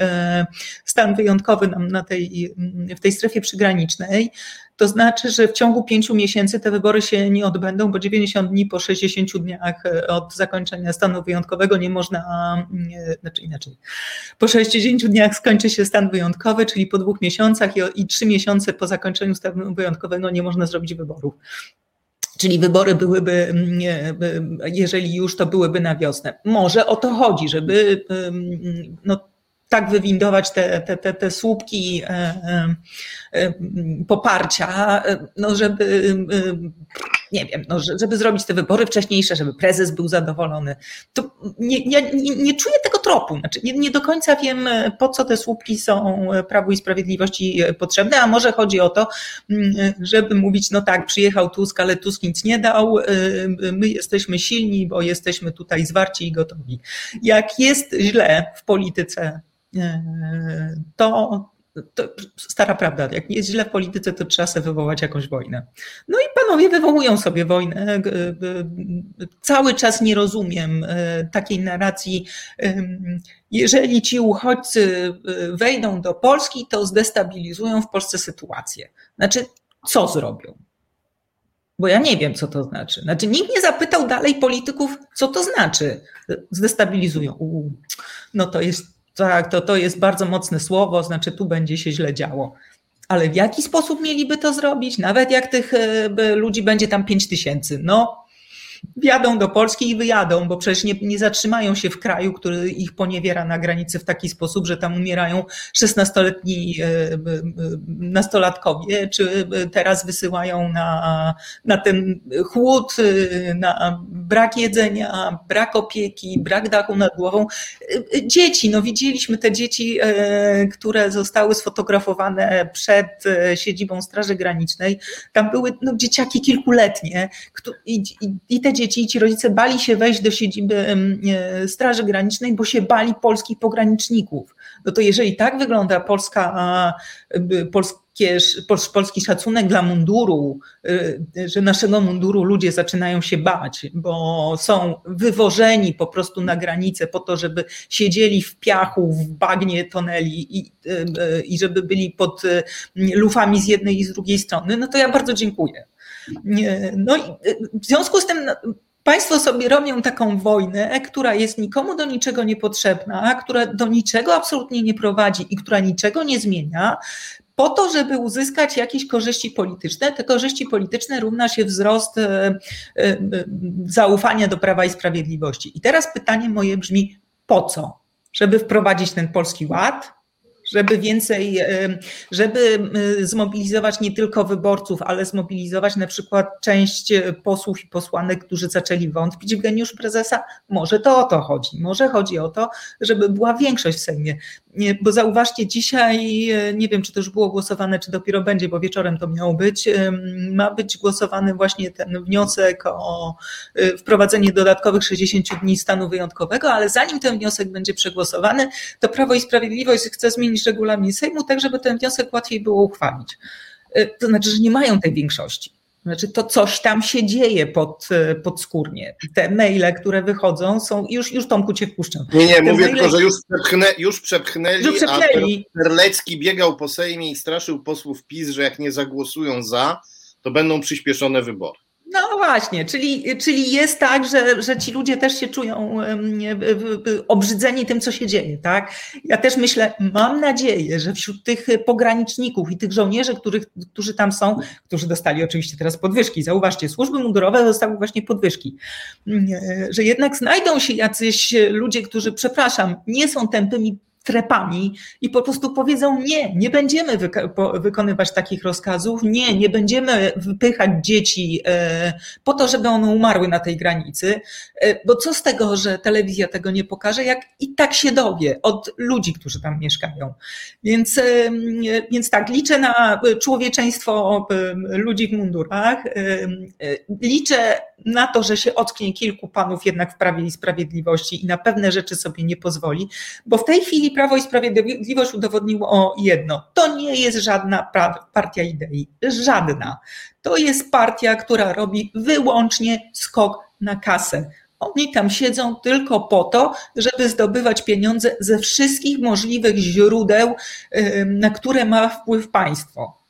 stan wyjątkowy na tej, w tej strefie przygranicznej, to znaczy, że w ciągu pięciu miesięcy te wybory się nie odbędą, bo 90 dni po 60 dniach e, od zakończenia stanu wyjątkowego nie można, znaczy inaczej, po 60 dniach skończy się stan wyjątkowy, czyli po dwóch miesiącach i, i trzy miesiące po zakończeniu stanu wyjątkowego nie można zrobić wyborów. Czyli wybory byłyby, jeżeli już, to byłyby na wiosnę. Może o to chodzi, żeby no, tak wywindować te, te, te, te słupki e, e, poparcia, no żeby, nie wiem, no żeby zrobić te wybory wcześniejsze, żeby prezes był zadowolony. To nie, ja nie, nie czuję tego tropu. Znaczy nie, nie do końca wiem, po co te słupki są Prawu i Sprawiedliwości potrzebne, a może chodzi o to, żeby mówić, no tak, przyjechał Tusk, ale Tusk nic nie dał, my jesteśmy silni, bo jesteśmy tutaj zwarci i gotowi. Jak jest źle w polityce, to, to stara prawda, jak jest źle w polityce, to trzeba sobie wywołać jakąś wojnę. No i panowie wywołują sobie wojnę. Cały czas nie rozumiem e, takiej narracji. Jeżeli ci uchodźcy e, wejdą do Polski, to zdestabilizują w Polsce sytuację. Znaczy, co zrobią? Bo ja nie wiem, co to znaczy. Znaczy, nikt nie zapytał dalej polityków, co to znaczy. Zdestabilizują. Uu, no to jest tak, to, to jest bardzo mocne słowo, znaczy tu będzie się źle działo. Ale w jaki sposób mieliby to zrobić? Nawet jak tych e, ludzi będzie tam 5 tysięcy. No, wjadą do Polski i wyjadą, bo przecież nie, nie zatrzymają się w kraju, który ich poniewiera na granicy w taki sposób, że tam umierają 16-letni e, e, nastolatkowie, czy teraz wysyłają na, na ten chłód, e, na brak jedzenia, brak opieki, brak dachu nad głową. Dzieci, no widzieliśmy te dzieci, które zostały sfotografowane przed siedzibą Straży Granicznej. Tam były no, dzieciaki kilkuletnie i, i, i te dzieci i ci rodzice bali się wejść do siedziby e, Straży Granicznej, bo się bali polskich pograniczników. No to jeżeli tak wygląda polska, polskie, polski szacunek dla munduru, e, że naszego munduru ludzie zaczynają się bać, bo są wywożeni po prostu na granicę po to, żeby siedzieli w piachu, w bagnie tonęli i, e, i żeby byli pod lufami z jednej i z drugiej strony, no to ja bardzo dziękuję. No i w związku z tym no, Państwo sobie robią taką wojnę, która jest nikomu do niczego niepotrzebna, która do niczego absolutnie nie prowadzi i która niczego nie zmienia, po to, żeby uzyskać jakieś korzyści polityczne. Te korzyści polityczne równa się wzrost e, e, zaufania do prawa i sprawiedliwości. I teraz pytanie moje brzmi: po co? Żeby wprowadzić ten polski ład? Żeby więcej, żeby zmobilizować nie tylko wyborców, ale zmobilizować na przykład część posłów i posłanek, którzy zaczęli wątpić w geniusz prezesa? Może to o to chodzi. Może chodzi o to, żeby była większość w Sejmie. Bo zauważcie, dzisiaj, nie wiem, czy to już było głosowane, czy dopiero będzie, bo wieczorem to miało być, ma być głosowany właśnie ten wniosek o y, wprowadzenie dodatkowych 60 dni stanu wyjątkowego, ale zanim ten wniosek będzie przegłosowany, to Prawo i Sprawiedliwość chce zmienić regulamin Sejmu tak, żeby ten wniosek łatwiej było uchwalić. Y, to znaczy, że nie mają tej większości. Znaczy, to coś tam się dzieje pod, y, podskórnie. Te maile, które wychodzą, są. Już, już Tomku cię wpuszczam. Nie, nie, Te mówię maile... tylko, że już, przepchnę, już przepchnęli, już przepchnęli. a Terlecki biegał po Sejmie i straszył posłów PiS, że jak nie zagłosują za, to będą przyspieszone wybory. No właśnie, czyli, czyli jest tak, że, że ci ludzie też się czują obrzydzeni tym, co się dzieje, tak? Ja też myślę, mam nadzieję, że wśród tych pograniczników i tych żołnierzy, których, którzy tam są, którzy dostali oczywiście teraz podwyżki, zauważcie, służby mundurowe dostały właśnie podwyżki, że jednak znajdą się jacyś ludzie, którzy, przepraszam, nie są tępymi trepami i po prostu powiedzą nie, nie będziemy wykonywać takich rozkazów, nie, nie będziemy wypychać dzieci e, po to, żeby one umarły na tej granicy, e, bo co z tego, że telewizja tego nie pokaże, jak i tak się dowie od ludzi, którzy tam mieszkają. Więc, e, więc tak, liczę na człowieczeństwo ludzi w mundurach, liczę na to, że się ocknie kilku panów jednak w Prawie i Sprawiedliwości i na pewne rzeczy sobie nie pozwoli, bo w tej chwili Prawo i Sprawiedliwość udowodniło jedno. To nie jest żadna partia idei. Żadna. To jest partia, która robi wyłącznie skok na kasę. Oni tam siedzą tylko po to, żeby zdobywać pieniądze ze wszystkich możliwych źródeł, na które ma wpływ państwo.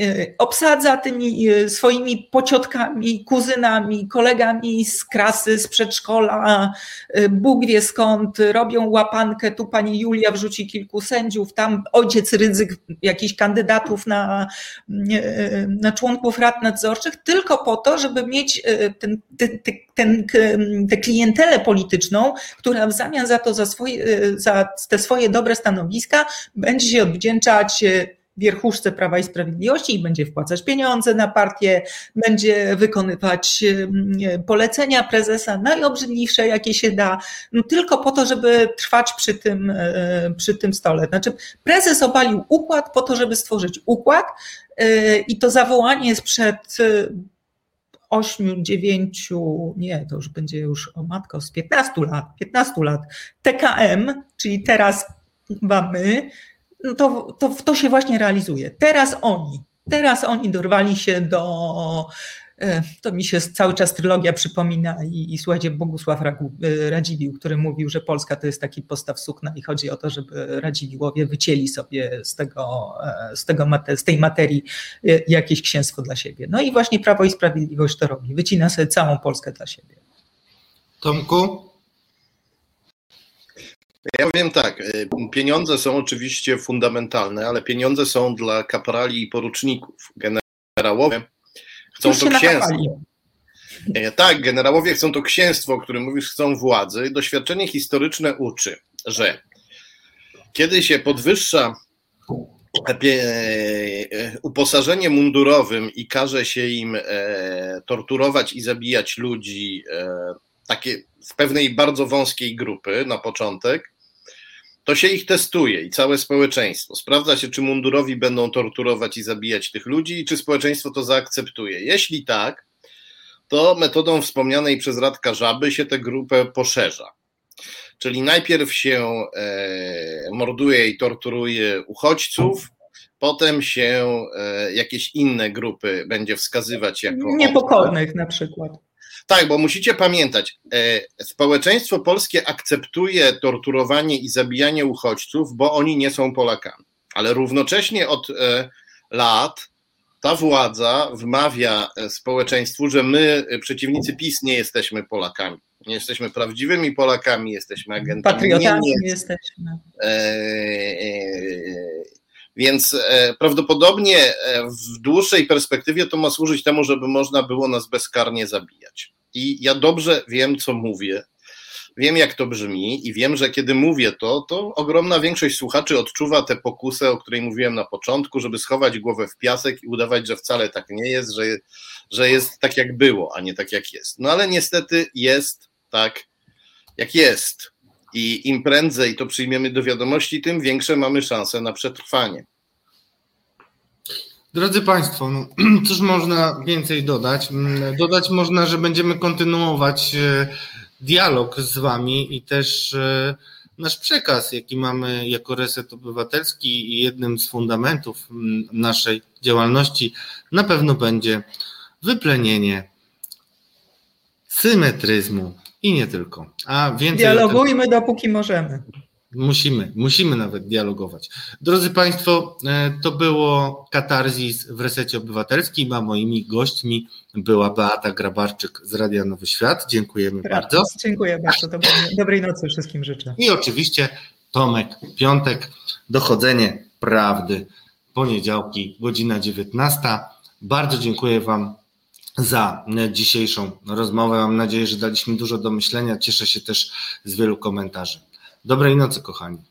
Y, obsadza tymi y, swoimi pociotkami, kuzynami, kolegami z krasy, z przedszkola, y, Bóg wie skąd, robią łapankę, tu pani Julia wrzuci kilku sędziów, tam ojciec ryzyk jakichś kandydatów na, na członków rad nadzorczych, tylko po to, żeby mieć ten, ten, ten, tę klientelę polityczną, która w zamian za to, za, swoje, za te swoje dobre stanowiska będzie się odwdzięczać wierchuszce Prawa i Sprawiedliwości i będzie wpłacać pieniądze na partię, będzie wykonywać polecenia prezesa, najobrzydliwsze jakie się da, no tylko po to, żeby trwać przy tym, e, przy tym stole. Znaczy, prezes obalił układ po to, żeby stworzyć układ e, i to zawołanie sprzed e, ośmiu, dziewięciu, nie, to już będzie już o matko, z 15 lat, 15 lat, TKM, czyli teraz mamy, to, to, to się właśnie realizuje. Teraz oni, teraz oni dorwali się do. E, to mi się cały czas trylogia przypomina i, i słuchajcie, Bogusław e, Radziwił, który mówił, że Polska to jest taki postaw sukna i chodzi o to, żeby Radziwiłowie wycięli sobie z, tego, e, z, tego, z tej materii jakieś księstwo dla siebie. No i właśnie Prawo i Sprawiedliwość to robi, wycina sobie całą Polskę dla siebie. Tomku? Ja wiem tak, y, pieniądze są oczywiście fundamentalne, ale pieniądze są dla kaprali i poruczników. Generałowie chcą to księstwo. E, tak, generałowie chcą to księstwo, o którym mówisz, chcą władzy. Doświadczenie historyczne uczy, że kiedy się podwyższa e, e, uposażenie mundurowym i każe się im torturować i zabijać ludzi, takie z pewnej bardzo wąskiej grupy na początek, to się ich testuje i całe społeczeństwo. Sprawdza się, czy mundurowi będą torturować i zabijać tych ludzi, i czy społeczeństwo to zaakceptuje. Jeśli tak, to metodą wspomnianej przez Radka Żaby się tę grupę poszerza. Czyli najpierw się e, morduje i torturuje uchodźców, potem się e, jakieś inne grupy będzie wskazywać jako. Niepokornych na przykład. Tak, bo musicie pamiętać, e, społeczeństwo polskie akceptuje torturowanie i zabijanie uchodźców, bo oni nie są Polakami. Ale równocześnie od e, lat ta władza wmawia e, społeczeństwu, że my, przeciwnicy PiS, nie jesteśmy Polakami. Nie jesteśmy prawdziwymi Polakami, jesteśmy agentami. Patriotami nie, nie jesteśmy. Więc prawdopodobnie w dłuższej perspektywie to ma służyć temu, żeby można było nas bezkarnie zabijać. I ja dobrze wiem, co mówię, wiem jak to brzmi i wiem, że kiedy mówię to, to ogromna większość słuchaczy odczuwa tę pokusę, o której mówiłem na początku, żeby schować głowę w piasek i udawać, że wcale tak nie jest, że, że jest tak jak było, a nie tak jak jest. No ale niestety jest tak jak jest. I im prędzej to przyjmiemy do wiadomości, tym większe mamy szanse na przetrwanie. Drodzy Państwo, no, *clears throat* cóż można więcej dodać? Mm, dodać można, że będziemy kontynuować e, dialog z Wami i też e, nasz przekaz, jaki mamy jako Reset Obywatelski i jednym z fundamentów mm, naszej działalności, na pewno będzie wyplenienie symetryzmu i nie tylko. A więcej Dialogujmy dopóki możemy. Musimy, musimy nawet dialogować. Drodzy Państwo, e, to było Katarzis w Resecie Obywatelskim, a moimi gośćmi była Beata Grabarczyk z Radia Nowy Świat. Dziękujemy bardzo. Dziękuję bardzo. Dobrej, dobrej nocy wszystkim życzę. I oczywiście Tomek Piątek, Dochodzenie Prawdy, poniedziałki, godzina 19. Bardzo dziękuję Wam za dzisiejszą rozmowę. Mam nadzieję, że daliśmy dużo do myślenia. Cieszę się też z wielu komentarzy. Dobrej nocy, kochani.